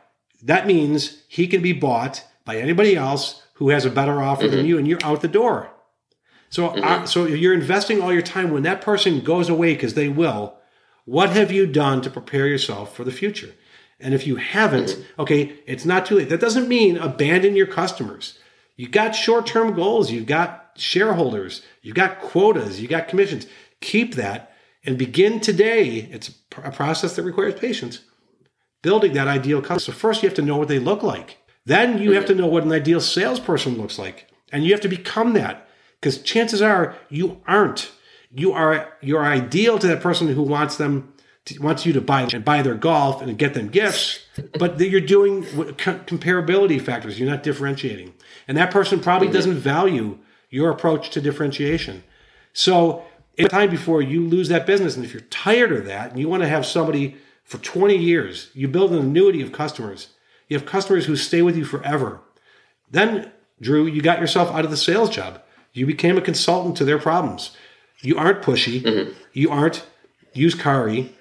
that means he can be bought by anybody else who has a better offer mm-hmm. than you, and you're out the door. So, mm-hmm. uh, so you're investing all your time when that person goes away because they will. What have you done to prepare yourself for the future? And if you haven't, mm-hmm. okay, it's not too late. That doesn't mean abandon your customers. You got short-term goals. You've got shareholders. You've got quotas. You got commissions. Keep that and begin today. It's a process that requires patience. Building that ideal customer. So first, you have to know what they look like. Then you have to know what an ideal salesperson looks like, and you have to become that. Because chances are you aren't. You are you're ideal to that person who wants them to, wants you to buy and buy their golf and get them gifts, but you're doing comparability factors. You're not differentiating, and that person probably mm-hmm. doesn't value your approach to differentiation. So it's time before you lose that business. And if you're tired of that and you want to have somebody for 20 years, you build an annuity of customers. You have customers who stay with you forever. Then, Drew, you got yourself out of the sales job. You became a consultant to their problems. You aren't pushy. Mm-hmm. You aren't use Kari.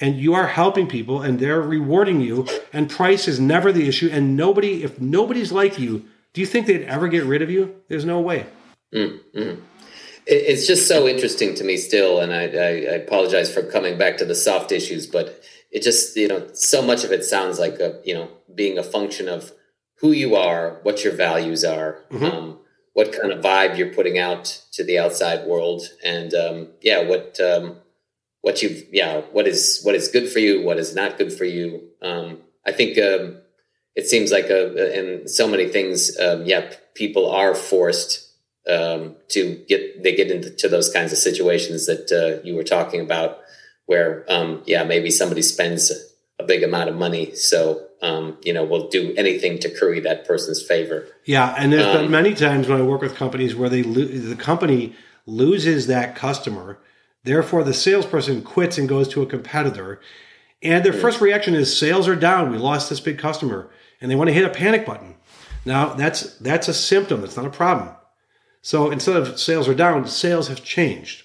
And you are helping people and they're rewarding you. And price is never the issue. And nobody, if nobody's like you, do you think they'd ever get rid of you? There's no way. Mm-hmm it's just so interesting to me still and I, I, I, apologize for coming back to the soft issues but it just you know so much of it sounds like a you know being a function of who you are what your values are mm-hmm. um, what kind of vibe you're putting out to the outside world. And um, yeah what um, what you yeah what is what is good for you what is not good for you. Um, i think um, it seems like a, in so many things um, yeah people are forced um, to get they get into those kinds of situations that uh, you were talking about, where um, yeah maybe somebody spends a big amount of money, so um, you know will do anything to curry that person's favor. Yeah, and there's been um, many times when I work with companies where they lo- the company loses that customer, therefore the salesperson quits and goes to a competitor, and their first reaction is sales are down. We lost this big customer, and they want to hit a panic button. Now that's that's a symptom. that's not a problem. So instead of sales are down, sales have changed.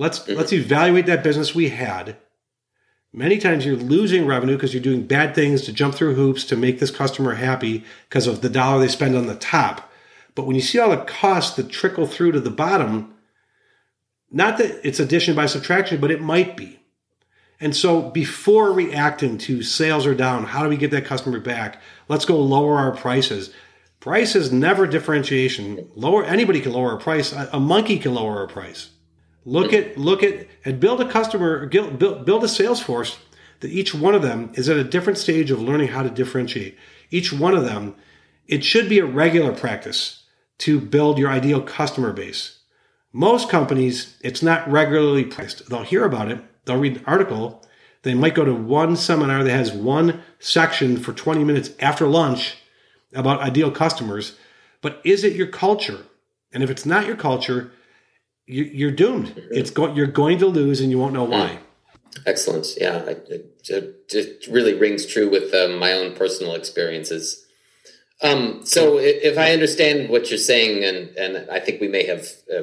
Let's mm-hmm. let's evaluate that business we had. Many times you're losing revenue because you're doing bad things to jump through hoops to make this customer happy because of the dollar they spend on the top. But when you see all the costs that trickle through to the bottom, not that it's addition by subtraction, but it might be. And so before reacting to sales are down, how do we get that customer back? Let's go lower our prices. Price is never differentiation. Lower anybody can lower a price. A, a monkey can lower a price. Look at look at and build a customer build build a sales force that each one of them is at a different stage of learning how to differentiate. Each one of them, it should be a regular practice to build your ideal customer base. Most companies, it's not regularly priced. They'll hear about it, they'll read an article, they might go to one seminar that has one section for 20 minutes after lunch about ideal customers, but is it your culture? And if it's not your culture, you, are doomed. It's go, you're going to lose, and you won't know why. Excellent. Yeah, it, it, it really rings true with um, my own personal experiences. Um, so, if I understand what you're saying, and and I think we may have uh,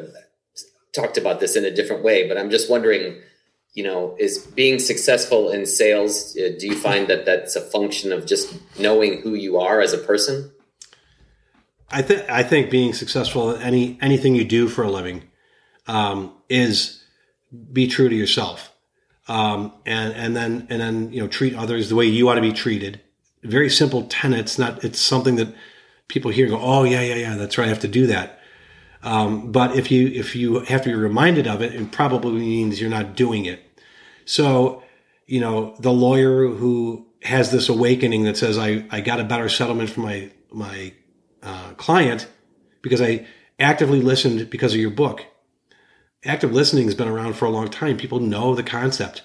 talked about this in a different way, but I'm just wondering, you know, is being successful in sales? Uh, do you find that that's a function of just knowing who you are as a person? I think I think being successful at any anything you do for a living um, is be true to yourself, um, and and then and then you know treat others the way you want to be treated. Very simple tenets. Not it's something that people hear go, oh yeah yeah yeah that's right I have to do that. Um, but if you if you have to be reminded of it, it probably means you're not doing it. So you know the lawyer who has this awakening that says I I got a better settlement for my my uh, client because I actively listened because of your book active listening has been around for a long time. People know the concept,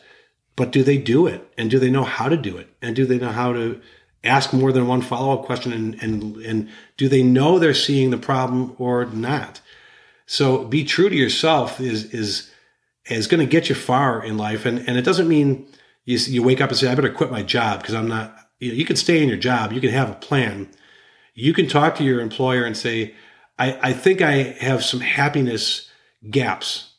but do they do it? And do they know how to do it? And do they know how to ask more than one follow up question? And, and, and do they know they're seeing the problem or not? So be true to yourself is, is, is going to get you far in life. And, and it doesn't mean you, you wake up and say, I better quit my job because I'm not, you, know, you can stay in your job. You can have a plan. You can talk to your employer and say, I, I think I have some happiness gaps,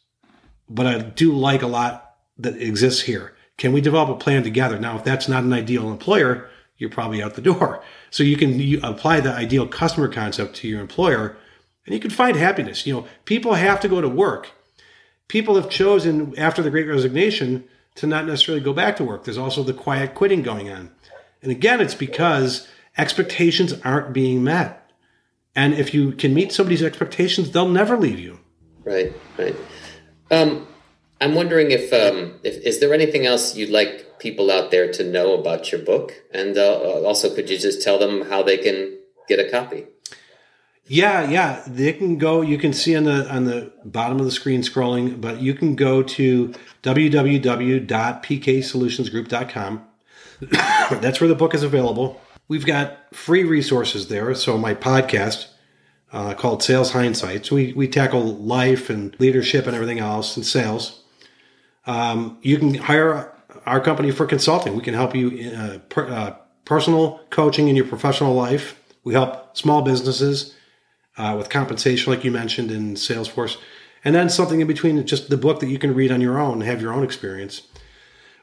but I do like a lot that exists here. Can we develop a plan together? Now, if that's not an ideal employer, you're probably out the door. So you can you apply the ideal customer concept to your employer and you can find happiness. You know, people have to go to work. People have chosen after the great resignation to not necessarily go back to work. There's also the quiet quitting going on. And again, it's because expectations aren't being met. And if you can meet somebody's expectations, they'll never leave you. Right, right. Um, I'm wondering if, um, if is there anything else you'd like people out there to know about your book, and uh, also could you just tell them how they can get a copy? Yeah, yeah, they can go. You can see on the on the bottom of the screen scrolling, but you can go to www.pksolutionsgroup.com. *coughs* That's where the book is available. We've got free resources there. So my podcast, uh, called Sales Hindsights. We, we tackle life and leadership and everything else in sales. Um, you can hire our company for consulting. We can help you uh, per, uh, personal coaching in your professional life. We help small businesses uh, with compensation, like you mentioned in Salesforce, and then something in between, just the book that you can read on your own, and have your own experience.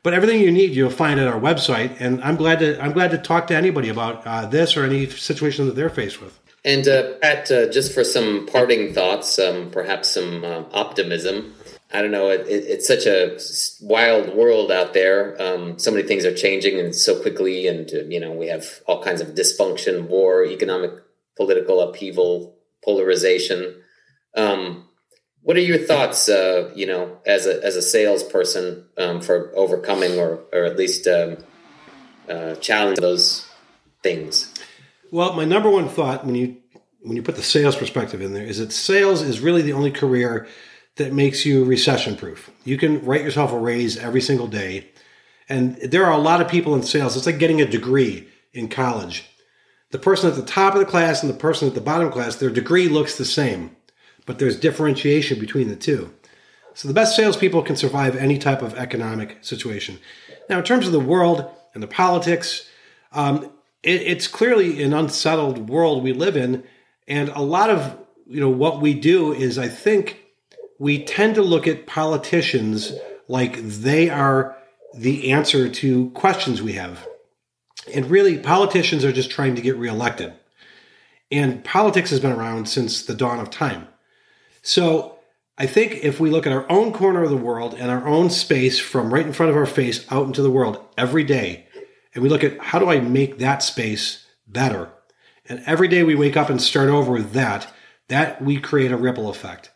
But everything you need, you'll find at our website. And I'm glad to I'm glad to talk to anybody about uh, this or any situation that they're faced with. And uh, Pat, uh, just for some parting thoughts, um, perhaps some uh, optimism. I don't know. It, it, it's such a wild world out there. Um, so many things are changing and so quickly, and uh, you know we have all kinds of dysfunction, war, economic, political upheaval, polarization. Um, what are your thoughts? Uh, you know, as a as a salesperson, um, for overcoming or or at least um, uh, challenge those things. Well, my number one thought when you when you put the sales perspective in there is that sales is really the only career that makes you recession proof. You can write yourself a raise every single day. And there are a lot of people in sales. It's like getting a degree in college. The person at the top of the class and the person at the bottom of the class, their degree looks the same, but there's differentiation between the two. So the best salespeople can survive any type of economic situation. Now, in terms of the world and the politics, um, it, it's clearly an unsettled world we live in, and a lot of you know what we do is I think we tend to look at politicians like they are the answer to questions we have. And really, politicians are just trying to get reelected. And politics has been around since the dawn of time. So I think if we look at our own corner of the world and our own space from right in front of our face out into the world every day, and we look at how do I make that space better? And every day we wake up and start over with that, that we create a ripple effect.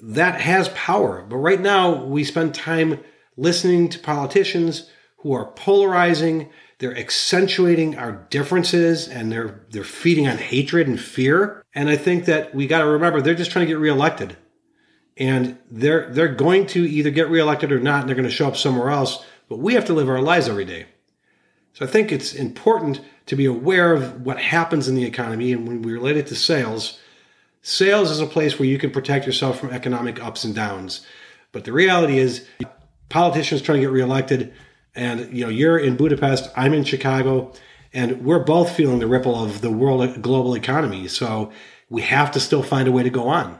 That has power. But right now we spend time listening to politicians who are polarizing, they're accentuating our differences and they're they're feeding on hatred and fear. And I think that we got to remember they're just trying to get reelected. And they're they're going to either get reelected or not, and they're going to show up somewhere else. But we have to live our lives every day. So I think it's important to be aware of what happens in the economy. And when we relate it to sales, sales is a place where you can protect yourself from economic ups and downs. But the reality is, politicians trying to get reelected, and you know you're in Budapest, I'm in Chicago, and we're both feeling the ripple of the world global economy. So we have to still find a way to go on.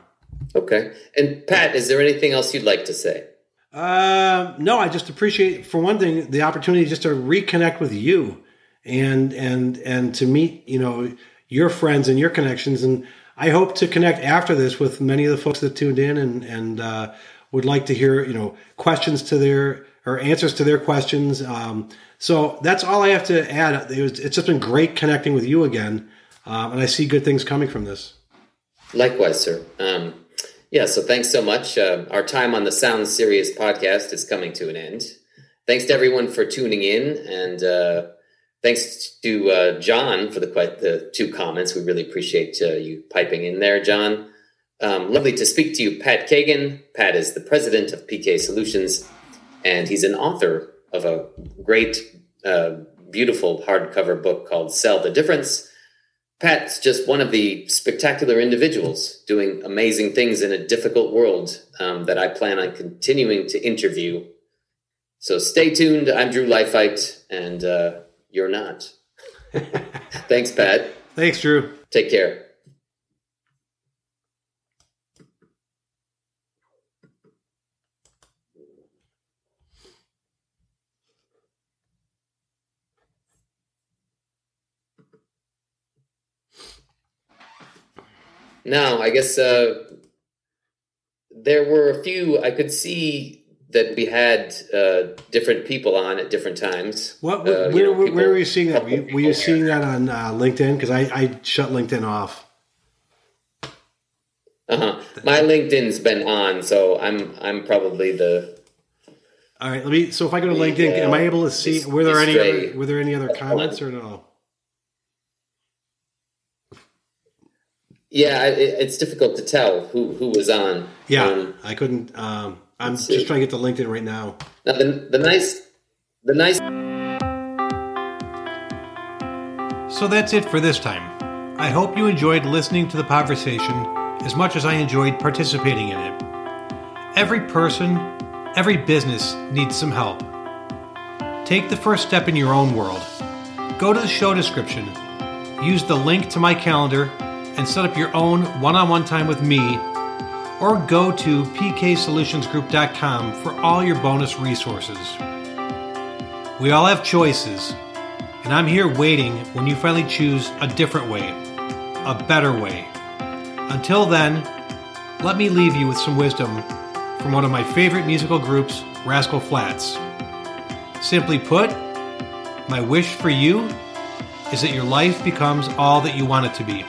Okay. And Pat, is there anything else you'd like to say? Uh, no, I just appreciate, for one thing, the opportunity just to reconnect with you and and and to meet you know your friends and your connections and I hope to connect after this with many of the folks that tuned in and and uh, would like to hear you know questions to their or answers to their questions. Um, so that's all I have to add. It was, it's just been great connecting with you again, um, and I see good things coming from this. Likewise, sir. Um, yeah, so thanks so much. Uh, our time on the Sound Serious podcast is coming to an end. Thanks to everyone for tuning in, and uh, thanks to uh, John for the the two comments. We really appreciate uh, you piping in there, John. Um, lovely to speak to you, Pat Kagan. Pat is the president of PK Solutions, and he's an author of a great, uh, beautiful hardcover book called "Sell the Difference." Pat's just one of the spectacular individuals doing amazing things in a difficult world um, that I plan on continuing to interview. So stay tuned. I'm Drew Leifheit, and uh, you're not. *laughs* Thanks, Pat. Thanks, Drew. Take care. Now, I guess uh, there were a few I could see that we had uh, different people on at different times. What? Uh, where, know, people, where, were you seeing that? Were you, were you seeing that on uh, LinkedIn? Because I, I shut LinkedIn off. Uh huh. My LinkedIn's been on, so I'm I'm probably the. All right. Let me. So if I go to LinkedIn, am I able to see? Were there any other? Were there any other comments or no? Yeah, it, it's difficult to tell who who was on. Yeah, um, I couldn't. Um, I'm just see. trying to get to LinkedIn right now. Now the the nice the nice. So that's it for this time. I hope you enjoyed listening to the conversation as much as I enjoyed participating in it. Every person, every business needs some help. Take the first step in your own world. Go to the show description. Use the link to my calendar and set up your own one on one time with me, or go to pksolutionsgroup.com for all your bonus resources. We all have choices, and I'm here waiting when you finally choose a different way, a better way. Until then, let me leave you with some wisdom from one of my favorite musical groups, Rascal Flatts. Simply put, my wish for you is that your life becomes all that you want it to be.